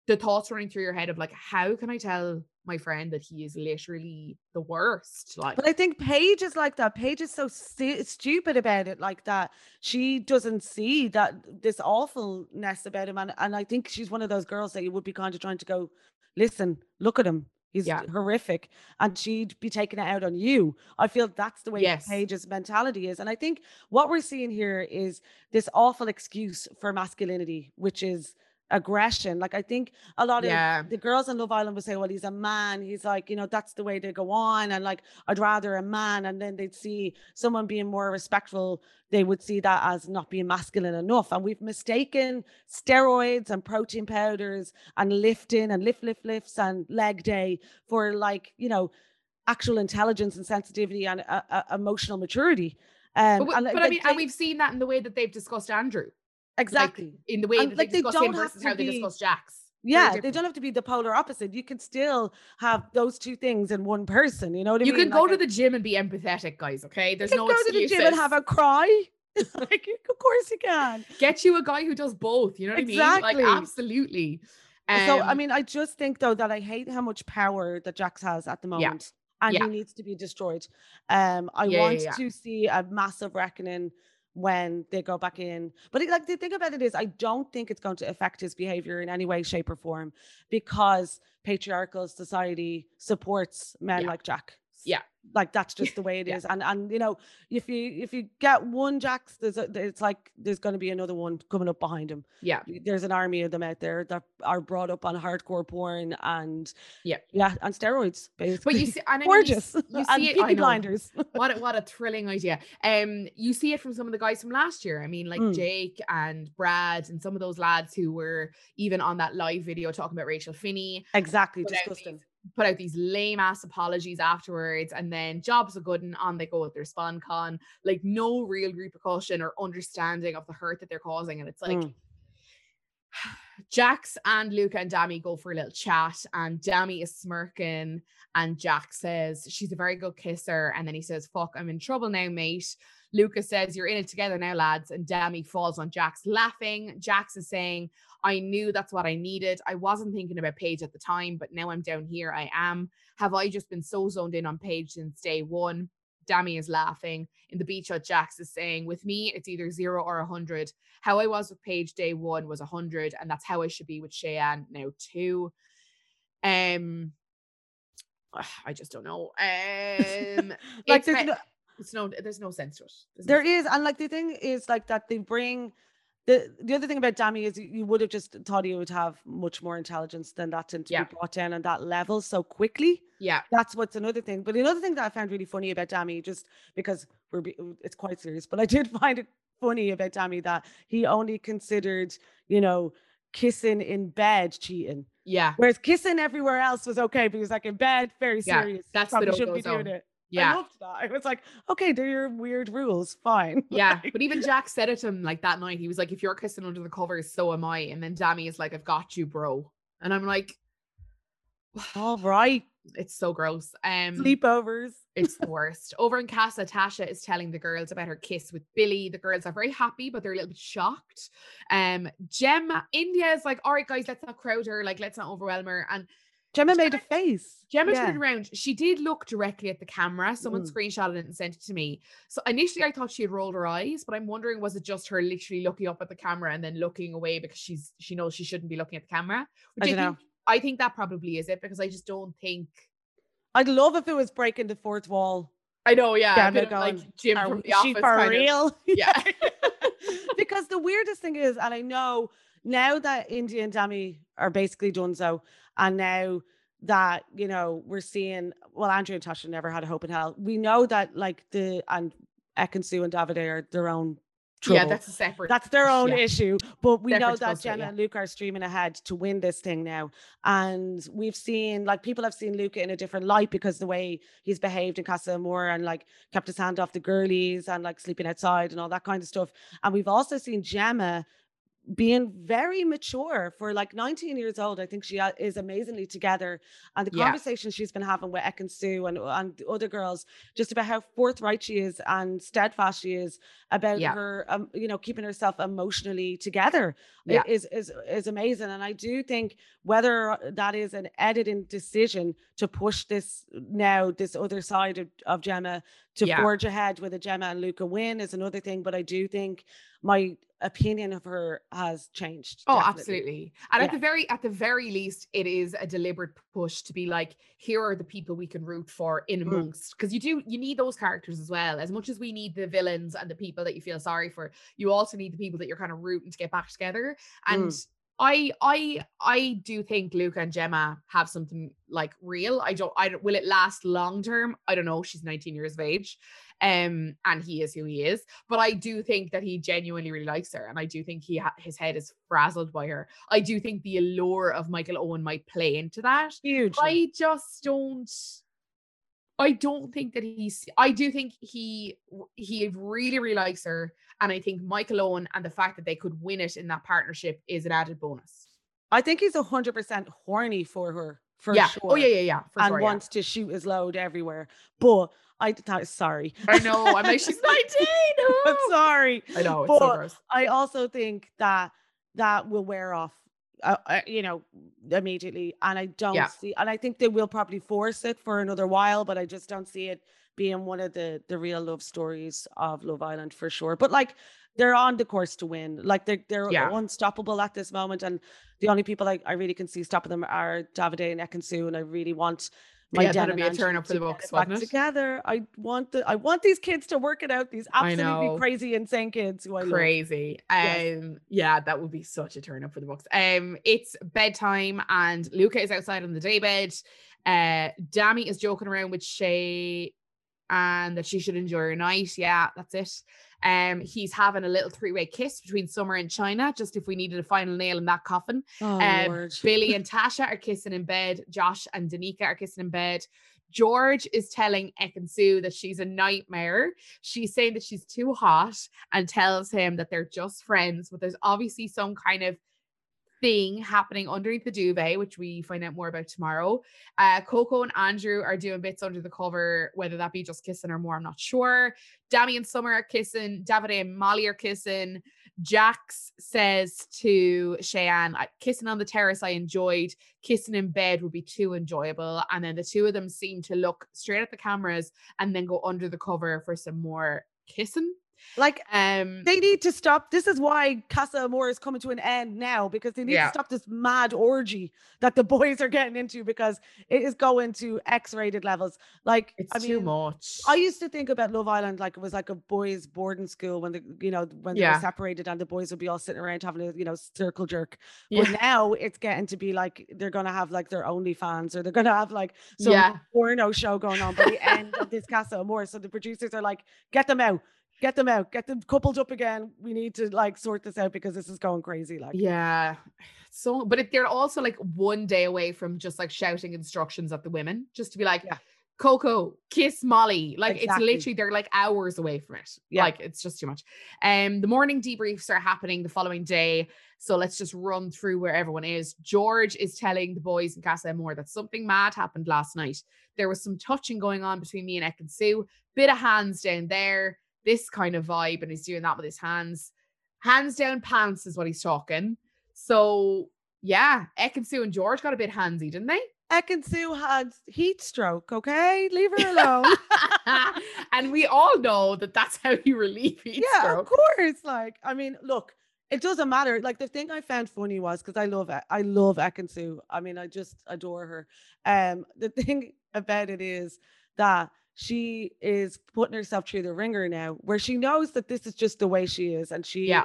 the thoughts running through your head of like, how can I tell my friend that he is literally the worst? Like, but I think Paige is like that. Paige is so st- stupid about it, like that. She doesn't see that this awfulness about him, and and I think she's one of those girls that you would be kind of trying to go, listen, look at him. He's yeah. horrific. And she'd be taking it out on you. I feel that's the way yes. Paige's mentality is. And I think what we're seeing here is this awful excuse for masculinity, which is aggression. Like I think a lot yeah. of the girls in Love Island would say, "Well, he's a man." He's like, you know, that's the way they go on, and like I'd rather a man. And then they'd see someone being more respectful. They would see that as not being masculine enough. And we've mistaken steroids and protein powders and lifting and lift, lift, lifts and leg day for like you know actual intelligence and sensitivity and uh, uh, emotional maturity. Um, but, and, but I mean, they, and we've seen that in the way that they've discussed Andrew. Exactly. Like, in the way and, that like, they, they discuss him versus how be, they discuss Jax. Yeah, they don't have to be the polar opposite. You can still have those two things in one person. You know what I you mean? You can go like to the gym and be empathetic, guys. Okay, there's no go excuses. to the gym and have a cry. like, of course you can. Get you a guy who does both. You know what exactly. I mean? Like, absolutely. Um, so, I um mean, I just think though that I hate how much power that Jax has at the moment, yeah. and yeah. he needs to be destroyed. Um, I yeah, want to see a massive reckoning when they go back in. But it, like the thing about it is, I don't think it's going to affect his behavior in any way, shape, or form because patriarchal society supports men yeah. like Jack. Yeah. like that's just the way it is. Yeah. and and you know if you if you get one Jax there's a, it's like there's going to be another one coming up behind him yeah. There's an army of them out there that are brought up on hardcore porn and yeah. yeah and steroids basically. But you see and gorgeous. you, you see it blinders. What a, what a thrilling idea. Um you see it from some of the guys from last year. I mean like mm. jake and brad and some of those lads who were even on that live video talking about rachel finni. Exactly. Disgusting put out these lame ass apologies afterwards and then jobs are good and on they go with their spawn con like no real repercussion or understanding of the hurt that they're causing and it's like mm. Jax and Luca and Dami go for a little chat, and Dami is smirking. And Jack says she's a very good kisser. And then he says, Fuck, I'm in trouble now, mate. Luca says, You're in it together now, lads. And Dami falls on Jax laughing. Jax is saying, I knew that's what I needed. I wasn't thinking about Paige at the time, but now I'm down here. I am. Have I just been so zoned in on Paige since day one? Dami is laughing. In the beach hut, Jax is saying, With me, it's either zero or a hundred. How I was with Paige day one was a hundred, and that's how I should be with Cheyenne now too. Um I just don't know. Um like there's no, it's no there's no sense to it. There's there no is, and like the thing is like that they bring the the other thing about Dami is you would have just thought he would have much more intelligence than that and to yeah. be brought down on that level so quickly. Yeah, that's what's another thing. But another thing that I found really funny about Dami, just because we're it's quite serious, but I did find it funny about Dami that he only considered you know kissing in bed cheating. Yeah. Whereas kissing everywhere else was okay, but he was like in bed, very serious. Yeah, that's Probably shouldn't be doing it. Yeah. I loved that. I was like, okay, they're your weird rules. Fine. Yeah. but even Jack said it to him like that night. He was like, if you're kissing under the covers, so am I. And then Dami is like, I've got you, bro. And I'm like, all right. it's so gross. Um sleepovers. It's the worst. Over in Casa, Tasha is telling the girls about her kiss with Billy. The girls are very happy, but they're a little bit shocked. Um, Gemma, India is like, all right, guys, let's not crowd her, like, let's not overwhelm her. And Gemma made a face. Gemma yeah. turned around. She did look directly at the camera. Someone mm. screenshotted it and sent it to me. So initially I thought she had rolled her eyes, but I'm wondering was it just her literally looking up at the camera and then looking away because she's she knows she shouldn't be looking at the camera. Which I, I think, know. I think that probably is it because I just don't think I'd love if it was breaking the fourth wall. I know, yeah. Gemma going, like Jim from the office. for real? Of, yeah. because the weirdest thing is, and I know now that India and Dami are basically done so, and now that you know we're seeing well andrew and tasha never had a hope in hell we know that like the and Ekin-Su and Davide are their own trouble. Yeah, that's a separate. That's their own yeah. issue. But we separate know that Gemma yeah. and Luca are streaming ahead to win this thing now. And we've seen like people have seen Luca in a different light because the way he's behaved in Casa Amor and like kept his hand off the girlies and like sleeping outside and all that kind of stuff. And we've also seen Gemma being very mature for like 19 years old. I think she uh, is amazingly together. And the yeah. conversation she's been having with Ekin-Su and, and the other girls, just about how forthright she is and steadfast she is about yeah. her, um, you know, keeping herself emotionally together yeah. is, is, is amazing. And I do think whether that is an editing decision to push this now, this other side of, of Gemma to forge ahead with a Gemma and Luca win is another thing. But I do think my opinion of her has changed. Oh, definitely. absolutely. And yeah. at the very at the very least, it is a deliberate push to be like, here are the people we can root for in mm. amongst. Because mm. you do you need those characters as well. As much as we need the villains and the people that you feel sorry for, you also need the people that you're kind of rooting to get back together. And mm. I I I do think Luca and Gemma have something like real. I don't I don't will it last long term? I don't know. She's 19 years of age. Um and he is who he is, but I do think that he genuinely really likes her and I do think he ha- his head is frazzled by her. I do think the allure of Michael Owen might play into that. Huge. I just don't I don't think that he's I do think he he really really likes her and I think Michael Owen and the fact that they could win it in that partnership is an added bonus. I think he's hundred percent horny for her for yeah. Oh, sure. Oh yeah, yeah, yeah. and sure, wants yeah. to shoot his load everywhere. But I thought sorry. I know. I'm like, she's 19. I'm sorry. I know. but so I also think that that will wear off uh, uh, you know, immediately. And I don't yeah. see, and I think they will probably force it for another while, but I just don't see it being one of the the real love stories of Love Island for sure. But like they're on the course to win. Like they're they're yeah. unstoppable at this moment, and the only people I, I really can see stopping them are Davide and Ekin-Su, and I really want my yeah, that'd be a turn up for the books, back it? together. I want the I want these kids to work it out. These absolutely crazy, insane kids who I crazy. love. Um, yes. yeah, that would be such a turn up for the books. Um, it's bedtime and Luca is outside on the daybed. Uh, Dami is joking around with Shay and that she should enjoy her night. Yeah, that's it. Um, he's having a little three-way kiss between Summer and Chyna, just if we needed a final nail in that coffin. Oh, uh, Billy and Tasha are kissing in bed. Josh and Danica are kissing in bed. George is telling Ekin-Su that she's a nightmare. She's saying that she's too hot and tells him that they're just friends, but there's obviously some kind of thing happening underneath the duvet, which we find out more about tomorrow. Uh, Coco and Andrew are doing bits under the cover, whether that be just kissing or more, I'm not sure. Dami and Summer are kissing, Davide and Molly are kissing. Jax says to Cheyenne, kissing on the terrace I enjoyed, kissing in bed would be too enjoyable. And then the two of them seem to look straight at the cameras and then go under the cover for some more kissing. Like, um, they need to stop. This is why Casa Amor is coming to an end now because they need yeah. to stop this mad orgy that the boys are getting into because it is going to X-rated levels. Like, it's I mean, too much. I used to think about Love Island like it was like a boys' boarding school when the you know when they were separated and the boys would be all sitting around having a you know circle jerk. But yeah. now it's getting to be like they're gonna have like their only fans or they're gonna have like some yeah. porno show going on by the end of this Casa Amor. So the producers are like, get them out get them out, get them coupled up again. We need to like sort this out because this is going crazy. Like, yeah. So, but if they're also like one day away from just like shouting instructions at the women, just to be like, yeah. Coco, kiss Molly. Like exactly. it's literally they're like hours away from it. Yeah. Like it's just too much. Um, the morning debriefs are happening the following day. So let's just run through where everyone is. George is telling the boys in Casa Amor that something mad happened last night. There was some touching going on between me and Ekin-Su. Bit of hands down there. This kind of vibe, and he's doing that with his hands. Hands down pants is what he's talking. So yeah, Ekin-Su and George got a bit handsy, didn't they? Ekin-Su had heat stroke, okay? Leave her alone. and we all know that that's how you relieve heat yeah, stroke. of course. Like, I mean, look, it doesn't matter. Like the thing I found funny was because I love I love Ekin-Su. I mean, I just adore her. Um, the thing about it is that she is putting herself through the ringer now, where she knows that this is just the way she is, and she yeah.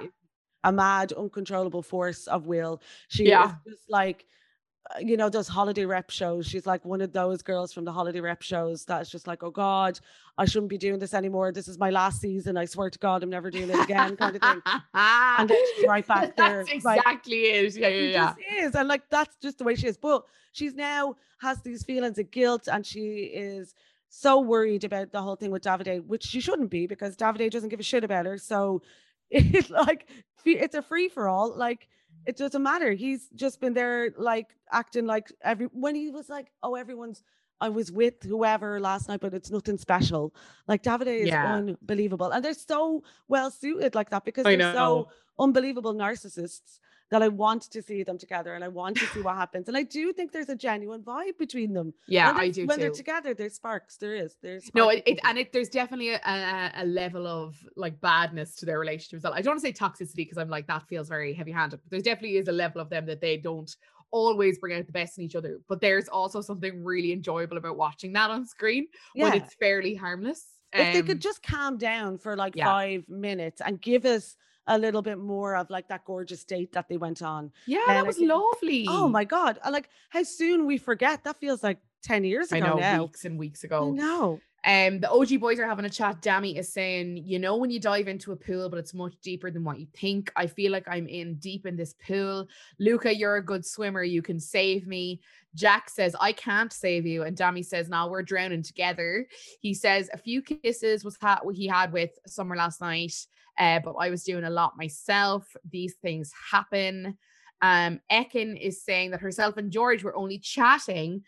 a mad, uncontrollable force of will. She yeah. is just like uh, you know those holiday rep shows. She's like one of those girls from the holiday rep shows that's just like oh god i shouldn't be doing this anymore. This is my last season. I swear to god i'm never doing it again kind of thing. And then she's right back there that's exactly like, it. Yeah yeah yeah. is and like that's just the way she is. But she's now has these feelings of guilt and she is so worried about the whole thing with Davide, which she shouldn't be because Davide doesn't give a shit about her. So it's like it's a free for all. Like it doesn't matter. He's just been there, like acting like every when he was like, "Oh, everyone's." I was with whoever last night, but it's nothing special. Like Davide is yeah. unbelievable, and they're so well suited like that because they're so unbelievable narcissists that I want to see them together and I want to see what happens. And I do think there's a genuine vibe between them. Yeah, I do. When too. they're together, there's sparks. There is. There's no, it, it, and it there's definitely a, a, level of like badness to their relationship. I don't want to say toxicity because I'm like that feels very heavy handed. But there definitely is a level of them that they don't always bring out the best in each other. But there's also something really enjoyable about watching that on screen yeah. when it's fairly harmless. If um, they could um, just calm down for like yeah. five minutes and give us a little bit more of like that gorgeous date that they went on. Yeah, and that was think, lovely. Oh my god! Like how soon we forget. That feels like ten years ago I know, now. Weeks and weeks ago. No. Um, the OG boys are having a chat. Dami is saying, you know, when you dive into a pool, but it's much deeper than what you think. I feel like I'm in deep in this pool. Luca, you're a good swimmer. You can save me. Jack says, I can't save you. And Dami says, now we're drowning together. He says, a few kisses was ha- he had with Summer last night uh, but I was doing a lot myself. These things happen. Um, Ekin is saying that herself and George were only chatting,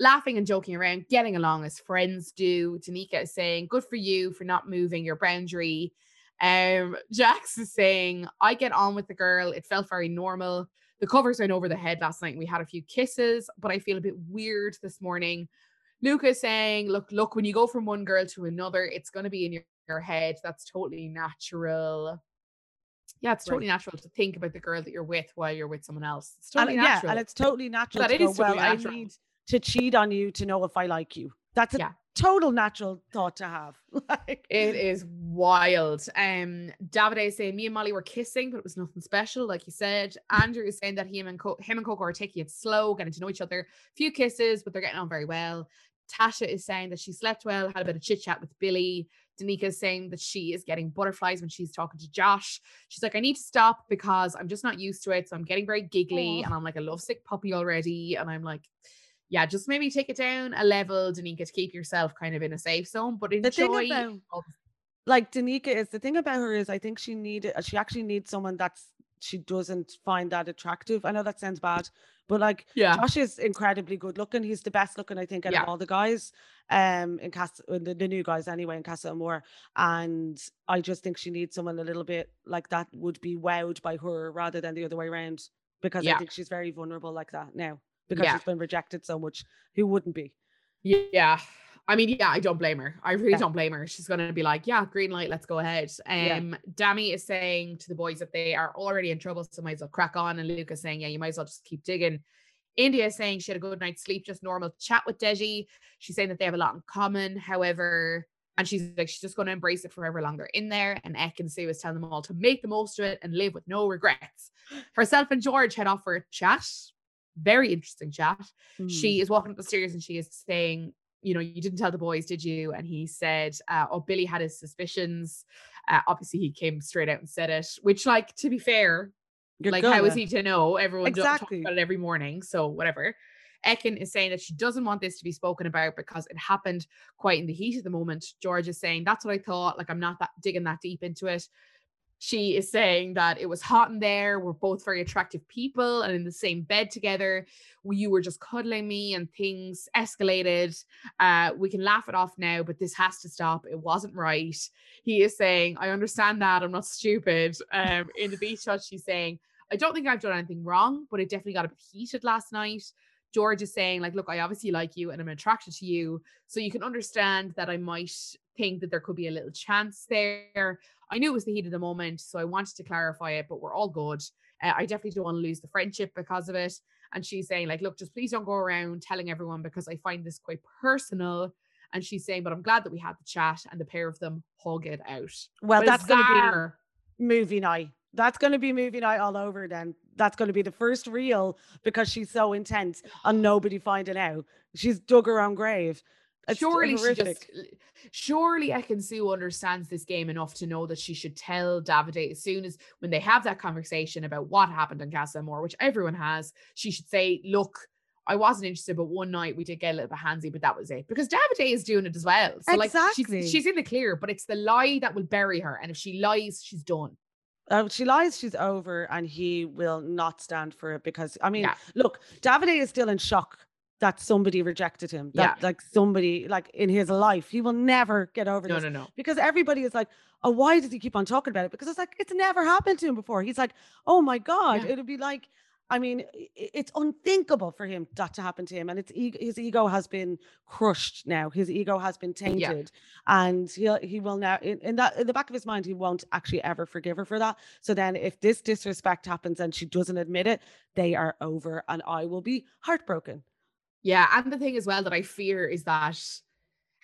laughing and joking around, getting along as friends do. Danica is saying, Good for you for not moving your boundary. Um, Jax is saying, I get on with the girl. It felt very normal. The covers went over the head last night. We had a few kisses, but I feel a bit weird this morning. Luca is saying, Look, look, when you go from one girl to another, it's going to be in your your head. That's totally natural. Yeah, it's totally right. natural to think about the girl that you're with while you're with someone else. It's totally and, natural. Yeah, and it's totally natural. That to go, totally well, natural. I need to cheat on you to know if I like you. That's a yeah. total natural thought to have. like it is wild. Um, Davide is saying me and Molly were kissing, but it was nothing special, like you said. Andrew is saying that him and Co- him and Coco are taking it slow, getting to know each other. Few kisses, but they're getting on very well. Tasha is saying that she slept well, had a bit of chit chat with Billy. Danica is saying that she is getting butterflies when she's talking to Josh. She's like, I need to stop because I'm just not used to it. So I'm getting very giggly and I'm like a lovesick puppy already. And I'm like, yeah, just maybe take it down a level, Danica, to keep yourself kind of in a safe zone, but enjoy. About, like Danica is the thing about her is I think she needed she actually needs someone that's she doesn't find that attractive. I know that sounds bad, but like yeah. Josh is incredibly good looking. He's the best looking, I think, out yeah. of all the guys. Um in Casa the, the new guys anyway in Casa Amor. And I just think she needs someone a little bit like that would be wowed by her rather than the other way around. Because yeah. I think she's very vulnerable like that now. Because she's been rejected so much. Who wouldn't be? Yeah. I mean, yeah, I don't blame her. I really yeah. don't blame her. She's going to be like, yeah, green light, let's go ahead. Um, yeah. Dami is saying to the boys that they are already in trouble, so might as well crack on. And Luca's saying, yeah, you might as well just keep digging. India is saying she had a good night's sleep, just normal chat with Deji. She's saying that they have a lot in common. However, and she's like, she's just going to embrace it forever longer in there. And Ekin-Su is telling them all to make the most of it and live with no regrets. Herself and George head off for a chat. Very interesting chat. Mm. She hmm. is walking up the stairs and she is saying, you know, you didn't tell the boys, did you? And he said, uh, oh, Billy had his suspicions. Uh, obviously, he came straight out and said it, which, like, to be fair, You're like, gonna. how is he to know? Everyone exactly. talks about it every morning. So, whatever. Ekin is saying that she doesn't want this to be spoken about because it happened quite in the heat of the moment. George is saying, That's what I thought. Like, I'm not that digging that deep into it she is saying that it was hot in there. We're both very attractive people and in the same bed together. You were just cuddling me and things escalated. Uh, we can laugh it off now, but this has to stop. It wasn't right. He is saying, I understand that. I'm not stupid. Um, in the beach hut, she's saying, I don't think I've done anything wrong, but it definitely got a bit heated last night. George is saying, like, look, I obviously like you and I'm attracted to you. So you can understand that I might think that there could be a little chance there. I knew it was the heat of the moment, so I wanted to clarify it, but we're all good. Uh, I definitely don't want to lose the friendship because of it. And she's saying, like, look, just please don't go around telling everyone because I find this quite personal. And she's saying, but I'm glad that we had the chat and the pair of them hug it out. Well, that's going to be movie night. That's going to be movie night all over then. That's going to be the first reel because she's so intense and nobody finding out. She's dug her own grave. Surely she just surely Ekin-Su understands this game enough to know that she should tell Davide as soon as when they have that conversation about what happened in Casa Amor, which everyone has, she should say, look, I wasn't interested, but one night we did get a little bit handsy, but that was it. Because Davide is doing it as well. So exactly. like she's she's in the clear, but it's the lie that will bury her. And if she lies, she's done. Uh, she lies, she's over, and he will not stand for it because I mean, yeah. look, Davide is still in shock that somebody rejected him. That yeah. like somebody like in his life, he will never get over no, this. No, no, no. Because everybody is like, oh, why does he keep on talking about it? Because it's like it's never happened to him before. He's like, oh my god, yeah. it'd be like. I mean, it's unthinkable for him that to happen to him, and it's his ego has been crushed now. His ego has been tainted, yeah. and he he will now in, in that in the back of his mind he won't actually ever forgive her for that. So then, if this disrespect happens and she doesn't admit it, they are over, and I will be heartbroken. Yeah, and the thing as well that I fear is that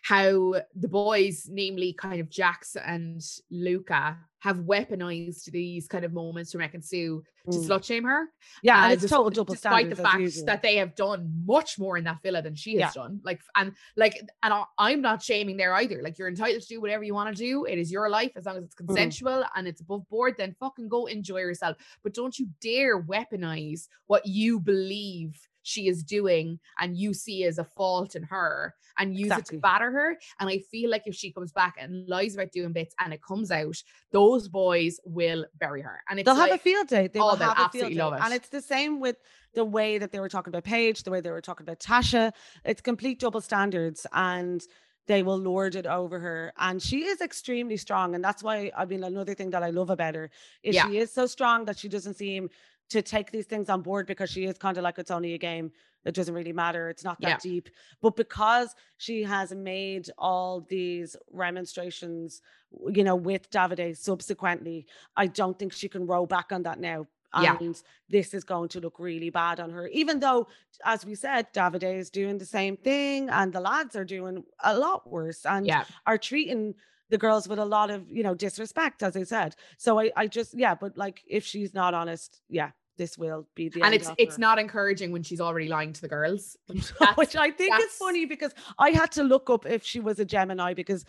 how the boys, namely kind of Jax and Luca, have weaponized these kind of moments from Ekin-Su to mm. slut shame her. Yeah, and it's total double despite the fact that they have done much more in that villa than she has yeah. done. Like, and like, and I'm not shaming there either. Like, you're entitled to do whatever you want to do. It is your life as long as it's mm. consensual mm. and it's above board. Then fucking go enjoy yourself. But don't you dare weaponize what you believe she is doing and you see as a fault in her and use exactly. it to batter her. And I feel like if she comes back and lies about doing bits and it comes out, those boys will bury her. And they'll like, have a field day. They oh, will have a field day. And it's the same with the way that they were talking about Paige, the way they were talking about Tasha. It's complete double standards. And they will lord it over her. And she is extremely strong. And that's why, I mean, another thing that I love about her is yeah. she is so strong that she doesn't seem to take these things on board because she is kind of like it's only a game. It doesn't really matter. It's not that yeah. deep. But because she has made all these remonstrations, you know, with Davide subsequently, I don't think she can roll back on that now. And yeah. this is going to look really bad on her. Even though, as we said, Davide is doing the same thing and the lads are doing a lot worse and yeah. are treating the girls with a lot of you know disrespect as i said so i i just yeah but like if she's not honest yeah this will be the and it's it's her. not encouraging when she's already lying to the girls. Which i think is funny because i had to look up if she was a gemini because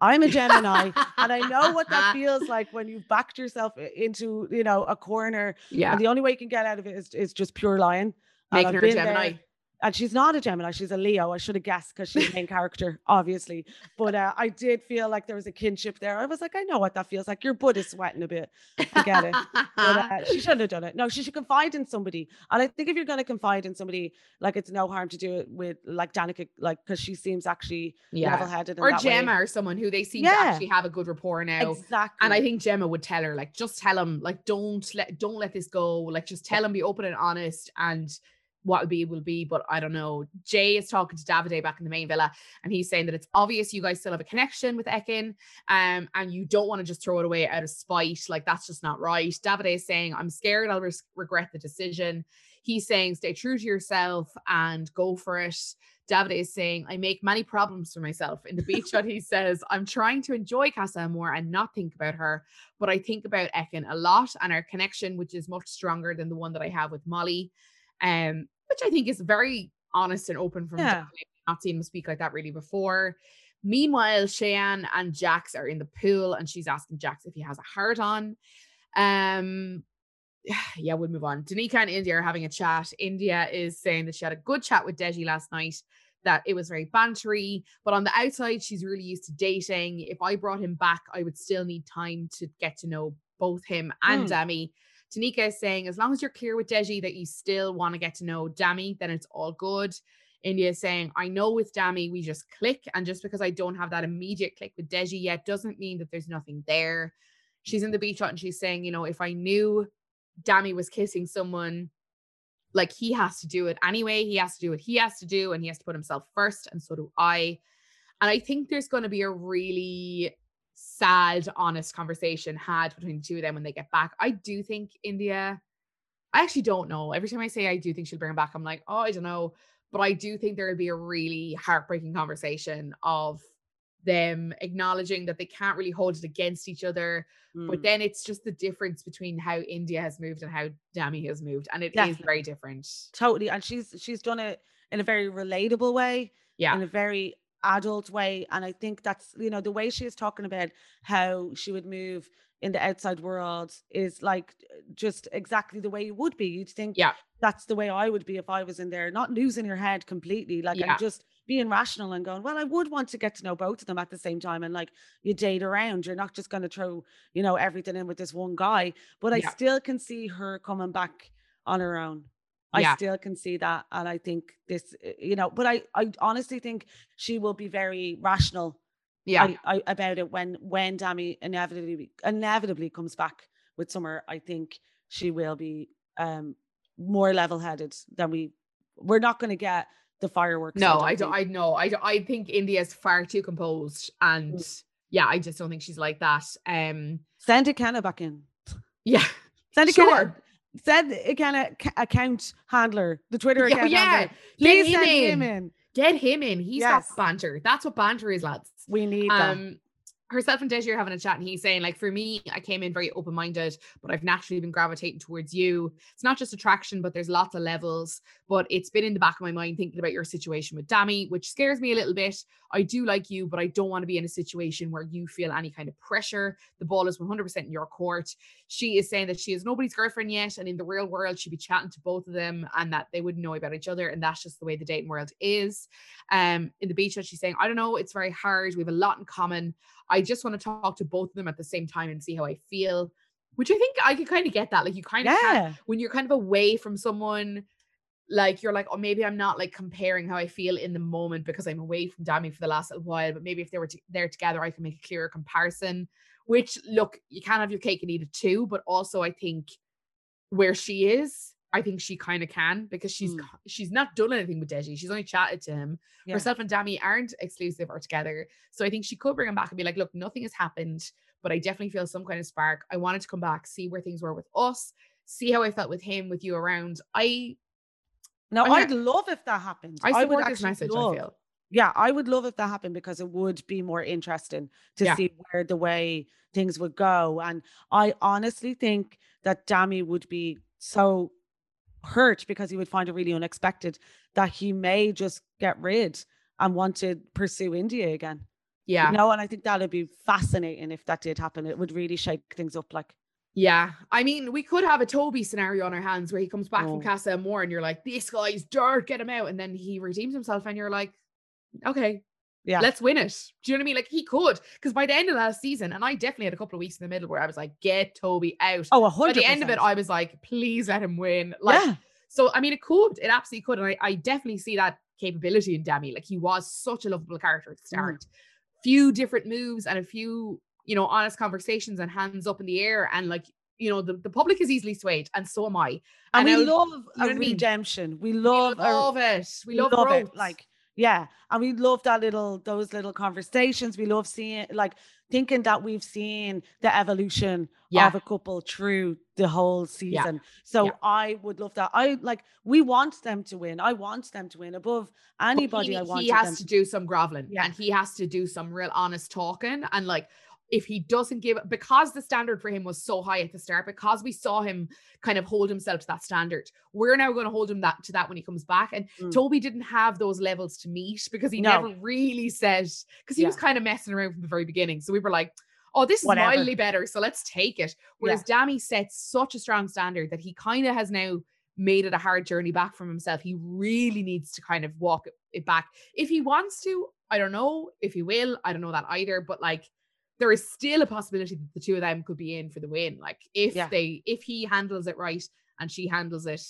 i'm a gemini and i know what that feels like when you've backed yourself into you know a corner. Yeah. And the only way you can get out of it is, is just pure lying. Making her a gemini. there, and she's not a Gemini, she's a Leo. I should have guessed because she's the main character, obviously. But uh, I did feel like there was a kinship there. I was like, I know what that feels like. Your butt is sweating a bit. I get it. but uh, she shouldn't have done it. No, she should confide in somebody. And I think if you're going to confide in somebody, like it's no harm to do it with like Danica, like because she seems actually yeah. level-headed. Or Gemma way. or someone who they seem yeah. to actually have a good rapport now. Exactly. And I think Gemma would tell her, like, just tell him, like, don't let don't let this go. Like, just tell him, be open and honest and what will be will be, but I don't know. Jay is talking to Davide back in the main villa, and he's saying that it's obvious you guys still have a connection with Ekin, um, and you don't want to just throw it away out of spite. Like that's just not right. Davide is saying, "I'm scared I'll regret the decision." He's saying, "Stay true to yourself and go for it." Davide is saying, I make many problems for myself. In the beach hut, he says, I'm trying to enjoy Casa Amor and not think about her, but I think about Ekin a lot and our connection, which is much stronger than the one that I have with Molly. Um, which I think is very honest and open from yeah. not seen him speak like that really before. Meanwhile, Cheyenne and Jax are in the pool and she's asking Jax if he has a heart on. Um, yeah, we'll move on. Danica and India are having a chat. India is saying that she had a good chat with Deji last night, that it was very bantery, but on the outside, she's really used to dating. If I brought him back, I would still need time to get to know both him and mm. Dami. Danica is saying, as long as you're clear with Deji that you still want to get to know Dami, then it's all good. India is saying, I know with Dami, we just click. And just because I don't have that immediate click with Deji yet doesn't mean that there's nothing there. She's in the beach hut and she's saying, you know, if I knew Dami was kissing someone, like he has to do it anyway. He has to do what he has to do and he has to put himself first. And so do I. And I think there's going to be a really sad, honest conversation had between the two of them when they get back. I do think India, I actually don't know. Every time I say I do think she'll bring him back, I'm like, oh, I don't know. But I do think there will be a really heartbreaking conversation of them acknowledging that they can't really hold it against each other. Mm. But then it's just the difference between how India has moved and how Dami has moved. And it Definitely. is very different. Totally. And she's she's done it in a very relatable way. Yeah. In a very adult way. And I think that's, you know, the way she is talking about how she would move in the outside world is like just exactly the way you would be. You'd think, yeah, that's the way I would be if I was in there, not losing your head completely. Like yeah. I'm just being rational and going, well, I would want to get to know both of them at the same time. And like you date around, you're not just going to throw, you know, everything in with this one guy. But I yeah. still can see her coming back on her own. I yeah. still can see that. And I think this, eh, you know, but I, I honestly think she will be very rational yeah. I, I, about it when when Dami inevitably inevitably comes back with Summer. I think she will be um more level headed than we we're not going to get the fireworks. No, I don't. I, don't, I know. I don't, I think India's far too composed, and mm. yeah, I just don't think she's like that. Um, send Ikenna back in. Yeah, send Ikenna. Sure. Send Ikenna account handler, the Twitter account yeah, handler. Please send him in. Get him in. He's yes. got banter. That's what banter is, lads. We need um, herself and Deji are having a chat, and he's saying, like, for me, I came in very open minded, but I've naturally been gravitating towards you. It's not just attraction, but there's lots of levels. But it's been in the back of my mind thinking about your situation with Dami, which scares me a little bit. I do like you, but I don't want to be in a situation where you feel any kind of pressure. The ball is 100% in your court. She is saying that she is nobody's girlfriend yet, and in the real world, she'd be chatting to both of them, and that they wouldn't know about each other, and that's just the way the dating world is. Um, in the beach, she's saying, I don't know, it's very hard. We have a lot in common. I just want to talk to both of them at the same time and see how I feel. Which I think I could kind of get that. Like you kind of yeah. when you're kind of away from someone, like you're like, oh, maybe I'm not like comparing how I feel in the moment because I'm away from Dami for the last little while. But maybe if they were there together, I can make a clearer comparison. Which look, you can't have your cake and eat it too. But also, I think where she is, I think she kind of can because she's mm. she's not done anything with Deji. She's only chatted to him. Yeah. Herself and Dami aren't exclusive or together. So I think she could bring him back and be like, look, nothing has happened, but I definitely feel some kind of spark. I wanted to come back, see where things were with us, see how I felt with him, with you around. I now I would love if that happened. I I would this message, love, I feel. Yeah, I would love if that happened because it would be more interesting to yeah. see where the way things would go. And I honestly think that Dami would be so hurt because he would find it really unexpected that he may just get rid and want to pursue India again. Yeah. You know, and I think that'd be fascinating if that did happen. It would really shake things up like. Yeah. I mean, we could have a Toby scenario on our hands where he comes back oh. from Casa Amor and you're like, this guy's dirt, get him out. And then he redeems himself and you're like, okay, yeah. Let's win it. Do you know what I mean? Like he could, because by the end of last season, and I definitely had a couple of weeks in the middle where I was like, get Toby out. Oh, 100 By the end of it, I was like, please let him win. Like, yeah. so I mean, it could, it absolutely could. And I, I definitely see that capability in Dami. Like he was such a lovable character at the start. Mm. Few different moves and a few, you know, honest conversations and hands up in the air. And like, you know, the, the public is easily swayed, and so am I. And, and we love you know a redemption. I mean? We love, we love it. We, we love, love it. Like yeah. And we love that little, those little conversations. We love seeing, like, thinking that we've seen the evolution yeah. of a couple through the whole season. Yeah. So yeah. I would love that. I like, we want them to win. I want them to win above anybody. He, I want He has to do some groveling yeah. and he has to do some real honest talking. And like, if he doesn't give because the standard for him was so high at the start because we saw him kind of hold himself to that standard we're now going to hold him that to that when he comes back and mm. toby didn't have those levels to meet because he no. never really said because he yeah. was kind of messing around from the very beginning so we were like oh, this is Whatever. mildly better, so let's take it. Whereas yeah. Dami sets such a strong standard that he kind of has now made it a hard journey back from himself. He really needs to kind of walk it back. If he wants to, I don't know. If he will, I don't know that either. But like, there is still a possibility that the two of them could be in for the win. Like, if yeah. they, if he handles it right and she handles it,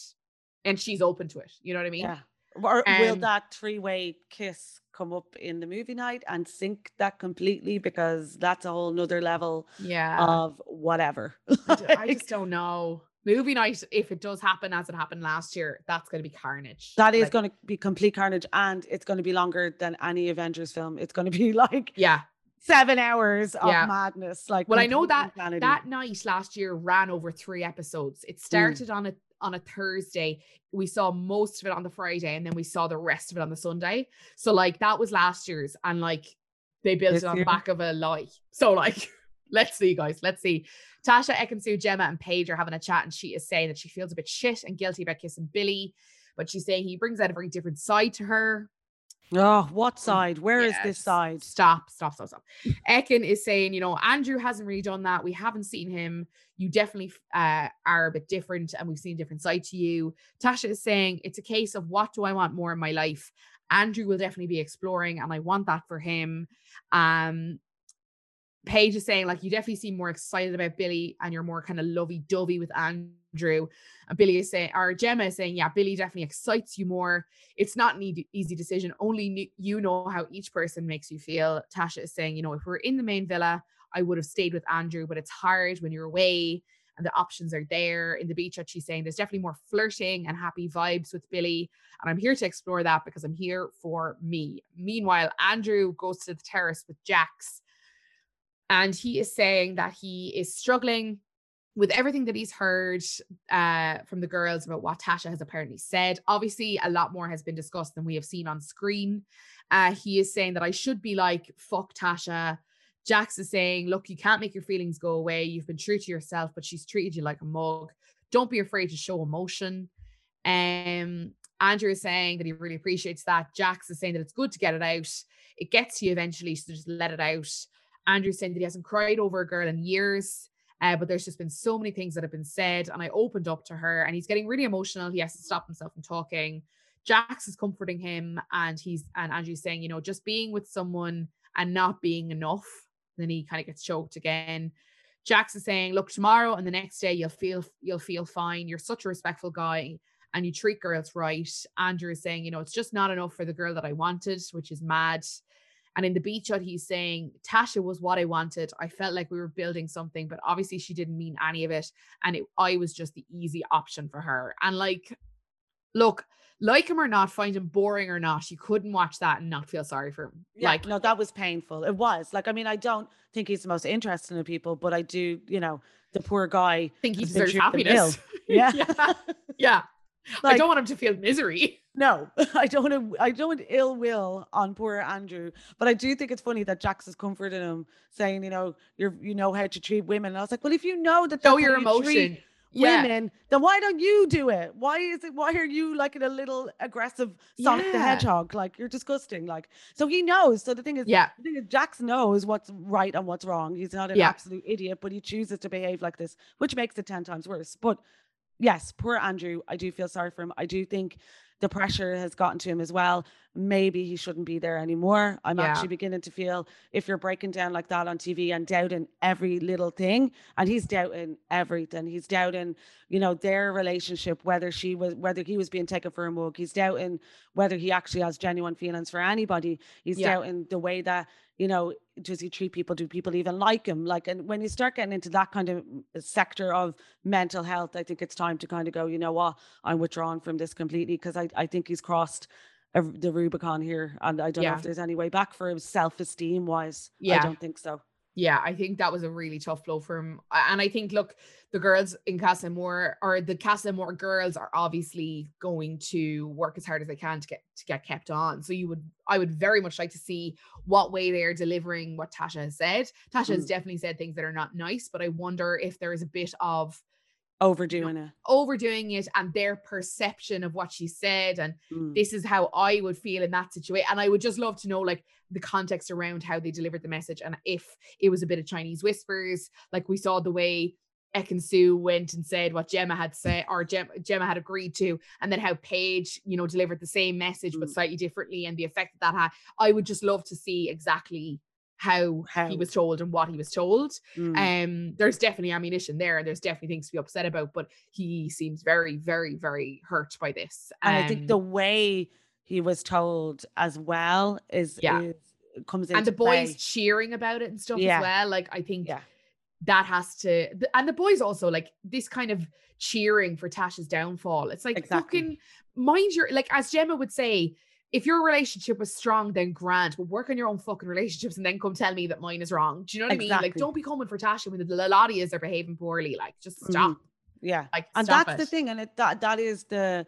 and she's open to it. You know what I mean? Yeah. Or um, will that three way kiss come up in the movie night and sink that completely because that's a whole nother level yeah. of whatever. I just don't know. Movie night, if it does happen as it happened last year, that's going to be carnage. That is like, going to be complete carnage, and it's going to be longer than any Avengers film. It's going to be like yeah, seven hours of yeah. madness. Like, well, I know that insanity. that night last year ran over three episodes. It mm. started mm. on a on a Thursday. We saw most of it on the Friday, and then we saw the rest of it on the Sunday. So like that was last year's, and like they built this it on year? the back of a lie. So like, let's see, guys. Let's see. Tasha, Ekin-Su, Gemma, and Paige are having a chat, and she is saying that she feels a bit shit and guilty about kissing Billy, but she's saying he brings out a very different side to her. Oh, what side? Where yes. is this side? Stop, stop, stop, stop. Ekin is saying, you know, Andrew hasn't really done that. We haven't seen him. You definitely uh, are a bit different, and we've seen a different side to you. Tasha is saying, it's a case of what do I want more in my life? Andrew will definitely be exploring, and I want that for him. Um, Paige is saying, like, you definitely seem more excited about Billy and you're more kind of lovey dovey with Andrew. Andrew and Billy is saying, or Gemma is saying, yeah, Billy definitely excites you more. It's not an easy decision. Only you know how each person makes you feel. Tasha is saying, you know, if we're in the main villa, I would have stayed with Andrew, but it's hard when you're away and the options are there. In the beach she's saying, there's definitely more flirting and happy vibes with Billy. And I'm here to explore that because I'm here for me. Meanwhile, Andrew goes to the terrace with Jax and he is saying that he is struggling with everything that he's heard uh, from the girls about what Tasha has apparently said. Obviously, a lot more has been discussed than we have seen on screen. Uh, he is saying that I should be like, fuck Tasha. Jax is saying, look, you can't make your feelings go away. You've been true to yourself, but she's treated you like a mug. Don't be afraid to show emotion. Um, Andrew is saying that he really appreciates that. Jax is saying that it's good to get it out. It gets you eventually, so just let it out. Andrew saying that he hasn't cried over a girl in years. Uh, but there's just been so many things that have been said, and I opened up to her, and he's getting really emotional. He has to stop himself from talking. Jax is comforting him, and he's and Andrew's saying, you know, just being with someone and not being enough. Then he kind of gets choked again. Jax is saying, look, tomorrow and the next day you'll feel you'll feel fine. You're such a respectful guy and you treat girls right. Andrew is saying, you know, it's just not enough for the girl that I wanted, which is mad. And in the beach hut, he's saying, Tasha was what I wanted. I felt like we were building something, but obviously she didn't mean any of it. And it, I was just the easy option for her. And like, look, like him or not, find him boring or not, you couldn't watch that and not feel sorry for him. Yeah, like, no, that was painful. It was like, I mean, I don't think he's the most interesting of people, but I do, you know, the poor guy. think he deserves happiness. Yeah. yeah. yeah. Like, I don't want him to feel misery. No, I don't want to, I don't want ill will on poor Andrew. But I do think it's funny that Jax is comforting him, saying, you know, you're you know how to treat women. And I was like, well, if you know that show your emotion. Yeah. Women, then why don't you do it? Why is it? Why are you like in a little aggressive Sonic yeah. the Hedgehog? Like you're disgusting. Like so he knows. So the thing is, yeah, the thing is, Jax knows what's right and what's wrong. He's not an yeah. absolute idiot, but he chooses to behave like this, which makes it ten times worse. But yes, poor Andrew. I do feel sorry for him. I do think the pressure has gotten to him as well. Maybe he shouldn't be there anymore. I'm yeah. actually beginning to feel if you're breaking down like that on TV and doubting every little thing, and he's doubting everything. He's doubting, you know, their relationship, whether she was, whether he was being taken for a mug. He's doubting whether he actually has genuine feelings for anybody. He's yeah. doubting the way that you know, does he treat people? Do people even like him? Like, and when you start getting into that kind of mm, sector of mental health, I think it's time to kind of go, you know what, I'm withdrawn from this completely because I, I think he's crossed a, the Rubicon here. And I don't yeah. know if there's any way back for him self esteem wise. Yeah. I don't think so yeah, I think that was a really tough blow for him. And I think, look, the girls in Casa Amor or the Casa Amor girls are obviously going to work as hard as they can to get to get kept on. So you would, I would very much like to see what way they are delivering what Tasha has said. Tasha mm. has definitely said things that are not nice, but I wonder if there is a bit of overdoing it overdoing it and their perception of what she said and Mm. this is how i would feel in that situation and i would just love to know like the context around how they delivered the message and if it was a bit of chinese whispers like we saw the way Ekin-Su went and said what Gemma had said or Gem- Gemma had agreed to, and then how Paige, you know, delivered the same message but Mm. slightly differently, and the effect that that had. I would just love to see exactly how, How. he was told and what he was told. Mm. Um, there's definitely ammunition there, and there's definitely things to be upset about, but he seems very, very, very hurt by this. and I think the Um, way he was told as well is Yeah. is comes into and the boys play. cheering about it and stuff Yeah. as well. Like I think Yeah. that has to, and the boys also like this kind of cheering for Tasha's downfall. It's like Exactly. fucking mind your like as Gemma would say. If your relationship was strong, then grand. But work on your own fucking relationships and then come tell me that mine is wrong. Do you know what I mean? Like, don't be coming for Tasha when the, the lot of yous are behaving poorly. Like, just Mhm. stop. yeah Like, and that's the thing and it that that is the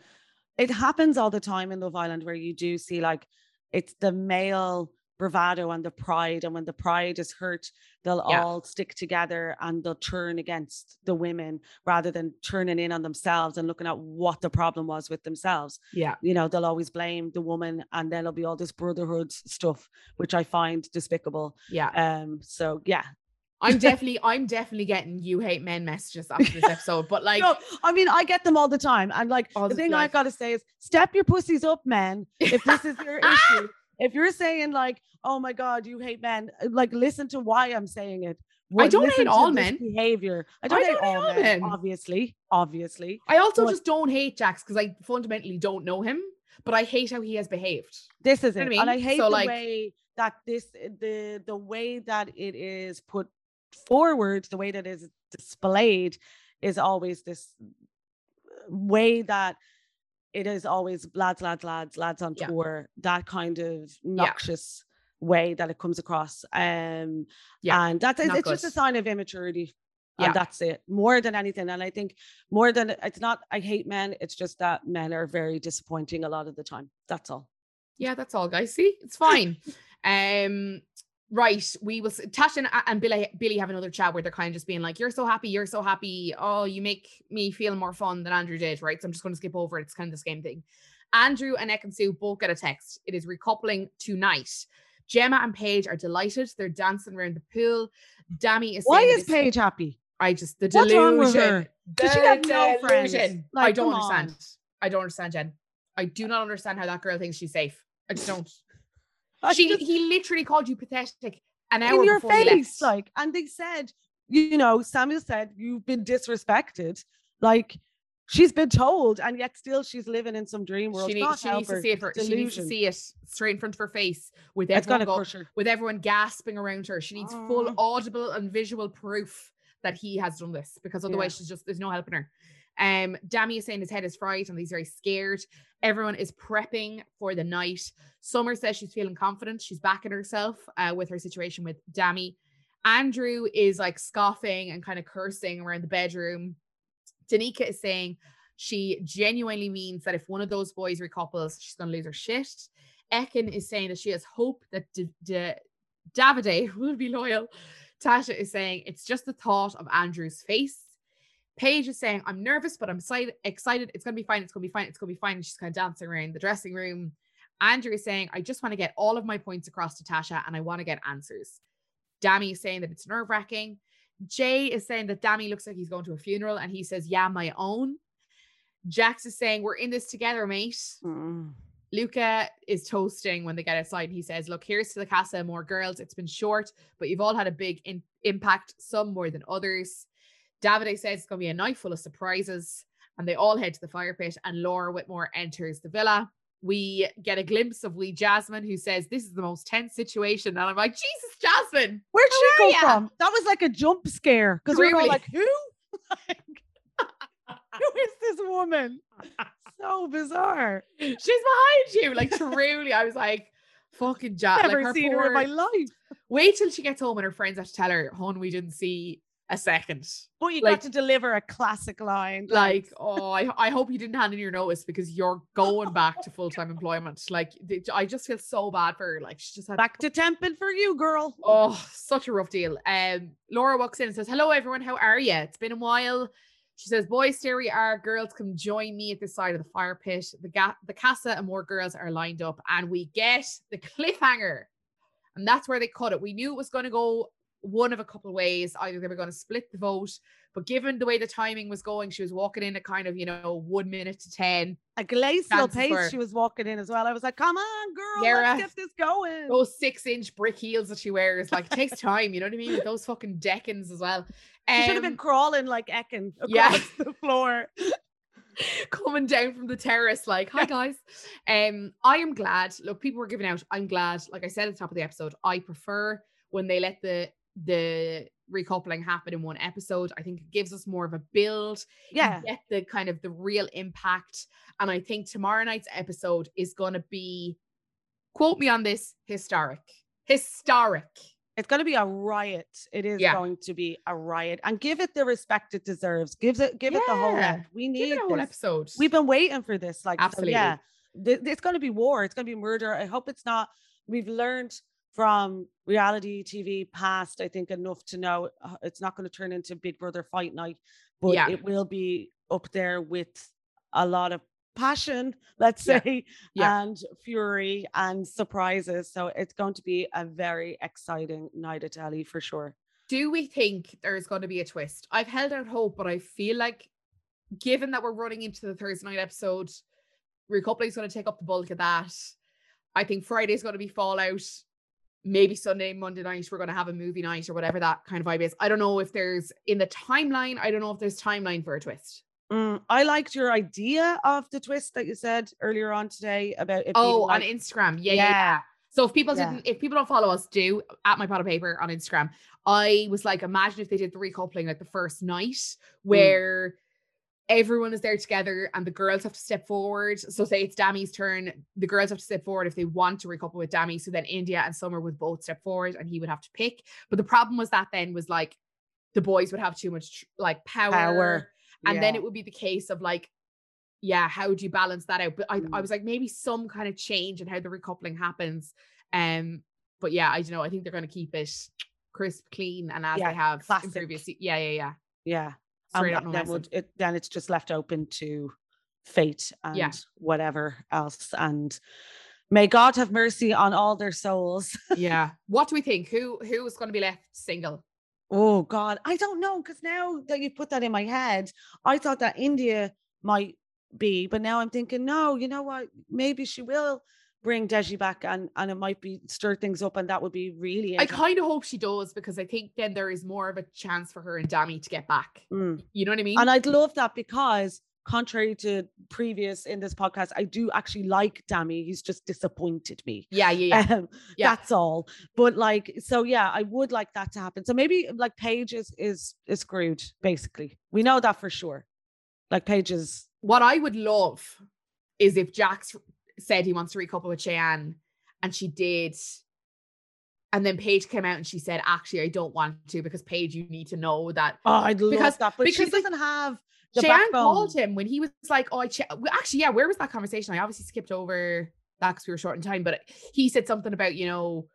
it happens all the time in love island where you do see like it's the male bravado and the pride and when the pride is hurt they'll Yeah. all stick together and they'll turn against the women rather than turning in on themselves and looking at what the problem was with themselves Yeah. you know they'll always blame the woman and then there'll be all this brotherhood stuff which i find despicable Yeah. um so yeah I'm definitely, I'm definitely getting you hate men messages after this episode. But like, no, I mean, I get them all the time. And like, the thing like- I've got to say is step your pussies up, man. If this is your issue, if you're saying like, oh my God, you hate men, like, listen to why I'm saying it. What- don't hate all men. Behavior. I don't, hate, all men, obviously. Obviously. I also But- just don't hate Jax because I fundamentally don't know him, but I hate how he has behaved. This is You it. know I And I hate So, the like- way that this the the way that it is put forward, the way that it is displayed is always this way that it is always lads, lads, lads, lads on Yeah. tour, that kind of noxious way that it comes across. Um Yeah, and that's it's, it's just a sign of immaturity. Yeah. And that's it, more than anything. And I think more than it's not, I hate men, it's just that men are very disappointing a lot of the time. That's all. Yeah, that's all, guys. See, it's fine. um, right. We will. Tasha and, and Billy, Billy have another chat where they're kind of just being like, "You're so happy. You're so happy. Oh, you make me feel more fun than Andrew did." Right. So I'm just going to skip over it. It's kind of the same thing. Andrew and Ekin-Su both get a text. It is recoupling tonight. Gemma and Paige are delighted. They're dancing around the pool. Dami is Why is Paige happy? I just the What's delusion. wrong with her? Does she have no friends? delusion. I don't understand. on. I don't understand, Jen. I do not understand how that girl thinks she's safe. I just don't. She just- he literally called you pathetic an hour in your face, like, and they said, you know, Samuel said you've been disrespected. Like, she's been told, and yet still she's living in some dream world. she, need- she needs to see it. For, she needs to see it straight in front of her face with everyone go- with everyone gasping around her. She needs full Oh. audible and visual proof that he has done this because otherwise she's just there's no helping her. Um, Dami is saying his head is fried and he's very scared. Everyone is prepping for the night. Summer says she's feeling confident. She's backing herself uh, with her situation with Dami. Andrew is like scoffing and kind of cursing around the bedroom. Danica is saying she genuinely means that if one of those boys recouples, she's going to lose her shit. Ekin is saying that she has hope that D- D- Davide will be loyal. Tasha is saying it's just the thought of Andrew's face. Paige is saying, I'm nervous, but I'm excited. It's going to be fine. It's going to be fine. It's going to be fine. And she's kind of dancing around the dressing room. Andrew is saying, I just want to get all of my points across to Tasha and I want to get answers. Dami is saying that it's nerve wracking. Jay is saying that Dami looks like he's going to a funeral and he says, Yeah, my own. Jax is saying, We're in this together, mate. Mm. Luca is toasting when they get outside. He says, Look, here's to the casa, more girls. It's been short, but you've all had a big in- impact, some more than others. Davide says it's going to be a night full of surprises. And they all head to the fire pit, and Laura Whitmore enters the villa. We get a glimpse of wee Jasmine, who says, This is the most tense situation. And I'm like, Jesus, Jasmine. Where'd she go ya? from? That was like a jump scare because we were all like, who? Like, who is this woman? So bizarre. She's behind you. Like, truly, I was like, Fucking Jasmine. Never like, her seen her in my life. Wait till she gets home and her friends have to tell her, Hon, we didn't see a second. But you Like- got to deliver a classic line. Like, oh, I, I hope you didn't hand in your notice because you're going back to full time employment. Like, I just feel so bad for her. Like, she just had back to temping for you, girl. Oh, such a rough deal. Um, Laura walks in and says, Hello, everyone. How are you? It's been a while. She says, Boys, here we are. Girls, come join me at the side of the fire pit. The, ga- the casa and more girls are lined up, and we get the cliffhanger. And that's where they cut it. We knew it was going to go one of a couple of ways. Either they were going to split the vote, but given the way the timing was going, she was walking in at kind of, you know, one minute to 10. A glacial pace for, she was walking in as well. I was like, come on, girl, Yara, let's get this going. Those six inch brick heels that she wears, like, it takes time, you know what I mean? With those fucking deckins as well. Um, should have been crawling like Ekin across yeah. the floor. coming down from the terrace like hi guys um i am glad look people were giving out i'm glad like i said at the top of the episode i prefer when they let the the recoupling happen in one episode. I think it gives us more of a build. Yeah. get the kind of the real impact. And I think tomorrow night's episode is going to be, quote me on this, historic. Historic. It's going to be a riot. It is yeah. going to be a riot, and give it the respect it deserves. Give it, give yeah. it the whole end. We need give whole episode. We've been waiting for this. Like, absolutely. So yeah, it's going to be war. It's going to be murder. I hope it's not. We've learned from reality TV past, I think enough to know uh, it's not going to turn into Big Brother fight night, but yeah. it will be up there with a lot of passion, let's say, yeah. And fury and surprises. So it's going to be a very exciting night at Ellie for sure. Do we think there's going to be a twist? I've held out hope, but I feel like given that we're running into the Thursday night episode, recoupling is going to take up the bulk of that. I think Friday is going to be Fallout maybe Sunday, Monday night, we're going to have a movie night or whatever that kind of vibe is. I don't know if there's in the timeline, I don't know if there's timeline for a twist. Mm, I liked your idea of the twist that you said earlier on today about it. Oh, like, on Instagram. Yeah, yeah. yeah. So if people yeah. didn't, if people don't follow us, do at My Pod on Paper on Instagram. I was like, imagine if they did the recoupling like the first night mm. where mm everyone is there together and the girls have to step forward. So say it's Dami's turn, the girls have to step forward if they want to recouple with Dami. So then Indiyah and Summer would both step forward and he would have to pick. But the problem was that then was like the boys would have too much like power. power. And yeah. then it would be the case of like, yeah, how do you balance that out? But I, mm. I was like, maybe some kind of change in how the recoupling happens. Um, but yeah, I don't know. I think they're gonna keep it crisp, clean, and as yeah, they have classic. in previous. Yeah, yeah, yeah. Yeah. Um, then, would, it, then it's just left open to fate and yeah. whatever else. And may God have mercy on all their souls. yeah. What do we think? Who who is going to be left single? Oh God, I don't know because now that you put that in my head, I thought that Indiyah might be, but now I'm thinking, no, you know what? Maybe she will bring Deji back and and it might be stir things up and that would be really I kind of hope she does because I think then there is more of a chance for her and Dami to get back. Mm. You know what I mean? And I'd love that because contrary to previous in this podcast, I do actually like Dami. He's just disappointed me. Yeah, yeah, yeah. Um, yeah. That's all. But like, so yeah, I would like that to happen. So maybe like Paige is is, is screwed, basically. We know that for sure. Like Paige is what I would love is if Jax said he wants to recouple with Chyna, and she did. And then Paige came out and she said, "Actually, I don't want to because Paige, you need to know that." Oh, I'd love because, that, but because she doesn't have. The Chyna backbone. called him when he was like, "Oh, I che-. actually, yeah." Where was that conversation? I obviously skipped over that because we were short in time, but he said something about you know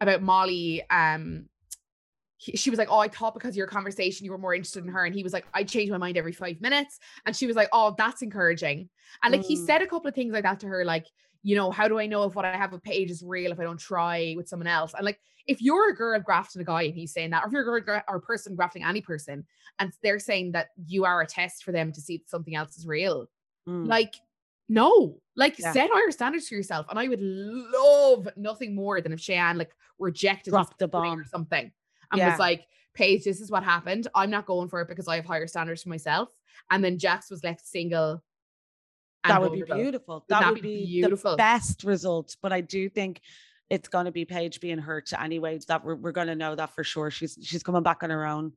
about Molly um he, she was like, Oh, I thought because of your conversation, you were more interested in her. And he was like, I change my mind every five minutes. And she was like, Oh, that's encouraging. And like, mm. he said a couple of things like that to her, like, you know, how do I know if what I have a page is real if I don't try with someone else? And like, if you're a girl grafting a guy and he's saying that, or if you're a girl or a person grafting any person and they're saying that you are a test for them to see that something else is real, mm. like, no, like yeah. set higher standards for yourself. And I would love nothing more than if Chyna like rejected the bomb or something and yeah. was like, Paige, this is what happened. I'm not going for it because I have higher standards for myself. And then Jax was left single. That would be beautiful. That, that would be, beautiful. the best result. But I do think it's going to be Paige being hurt anyway. That we're, we're going to know that for sure. She's she's coming back on her own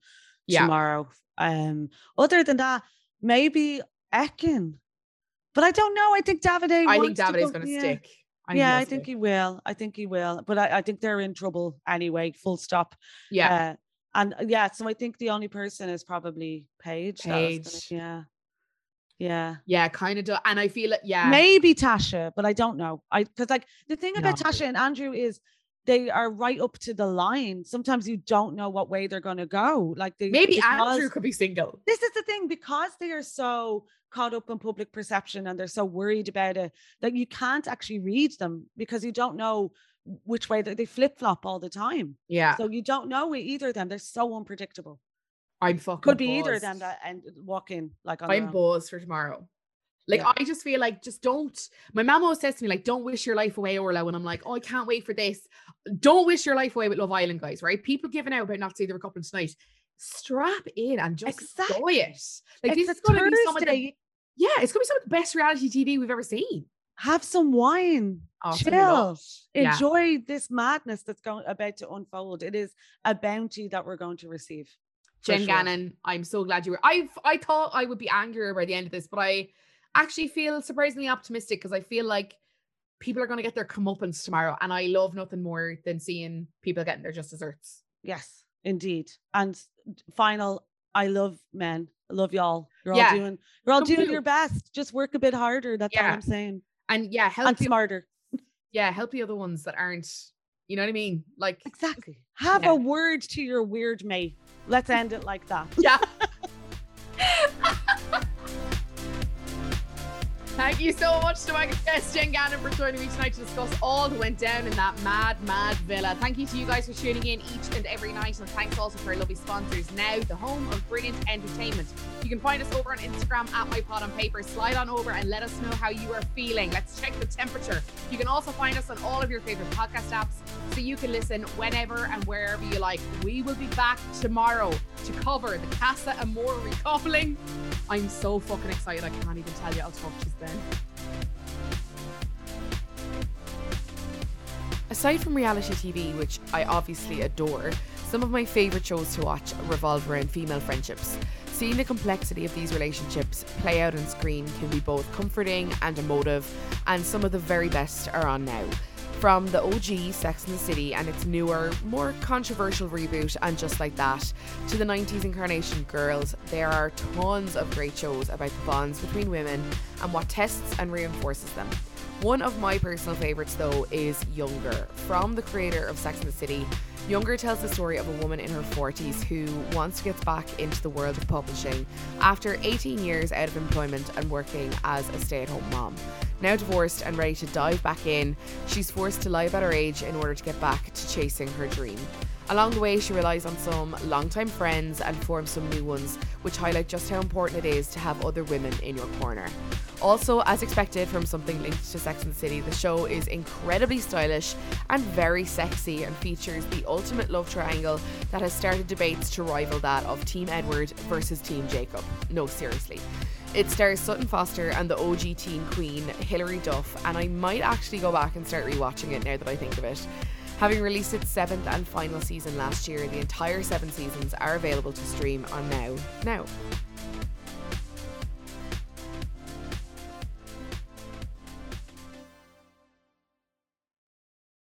yeah. tomorrow. Um, other than that, maybe Ekin. But I don't know. I think Davide. I think Davide's going to stick. I yeah, I think he will. I think he will. But I, I think they're in trouble anyway, full stop. Yeah. Uh, and uh, yeah, so I think the only person is probably Paige. Paige. Gonna, yeah. Yeah. Yeah, kind of. Do. And I feel it. Yeah. Maybe Tasha, but I don't know. I because like the thing about no. Tasha and Andrew is they are right up to the line. Sometimes you don't know what way they're going to go. Like they maybe Andrew could be single. This is the thing because they are so caught up in public perception and they're so worried about it that you can't actually read them because you don't know which way they, they flip flop all the time. Yeah. So you don't know either of them. They're so unpredictable. I'm fucking could be either of them that and walk in like I'm buzzed for tomorrow. Like yeah. I just feel like just don't. My mom always says to me like, "Don't wish your life away, Orla." When I'm like, "Oh, I can't wait for this." Don't wish your life away with Love Island, guys. Right? People giving out about not seeing the couple tonight. Strap in and just exactly. enjoy it. Like it's this is going to be some of the yeah, it's gonna be some of the best reality TV we've ever seen. Have some wine, oh, chill, yeah. enjoy this madness that's going about to unfold. It is a bounty that we're going to receive. Jen sure. Gannon, I'm so glad you were. I I thought I would be angrier by the end of this, but I actually feel surprisingly optimistic because I feel like people are going to get their comeuppance tomorrow, and I love nothing more than seeing people getting their just desserts. Yes, indeed. And final, I love men. I love y'all. You're yeah. all doing. You're all doing your best. Just work a bit harder. That's yeah. all I'm saying. And yeah, help and the, smarter. Yeah, help the other ones that aren't. You know what I mean? Like exactly. Have yeah. a word to your weird mate. Let's end it like that. Yeah. Thank you so much to my guest Jen Gannon for joining me tonight to discuss all that went down in that mad, mad villa. Thank you to you guys for tuning in each and every night, and thanks also to our lovely sponsors. Now, the home of brilliant entertainment. You can find us over on Instagram at My Pod on Paper. Slide on over and let us know how you are feeling. Let's check the temperature. You can also find us on all of your favorite podcast apps, so you can listen whenever and wherever you like. We will be back tomorrow to cover the Casa Amor recoupling. I'm so fucking excited. I can't even tell you. I'll talk to you Aside from reality TV, which I obviously adore, some of my favourite shows to watch revolve around female friendships. Seeing the complexity of these relationships play out on screen can be both comforting and emotive, and some of the very best are on now. From the OG Sex and the City and its newer, more controversial reboot, and just like that, to the 90s incarnation Girls, there are tons of great shows about the bonds between women and what tests and reinforces them. One of my personal favourites, though, is Younger. From the creator of Sex and the City, Younger tells the story of a woman in her 40s who wants to get back into the world of publishing after 18 years out of employment and working as a stay at home mom. Now divorced and ready to dive back in, she's forced to lie about her age in order to get back to chasing her dream. Along the way, she relies on some longtime friends and forms some new ones, which highlight just how important it is to have other women in your corner. Also, as expected from something linked to Sex and the City, the show is incredibly stylish and very sexy and features the ultimate love triangle that has started debates to rival that of Team Edward versus Team Jacob. No, seriously. It stars Sutton Foster and the OG teen queen, Hilary Duff, and I might actually go back and start rewatching it now that I think of it. Having released its seventh and final season last year, the entire seven seasons are available to stream on Now. Now.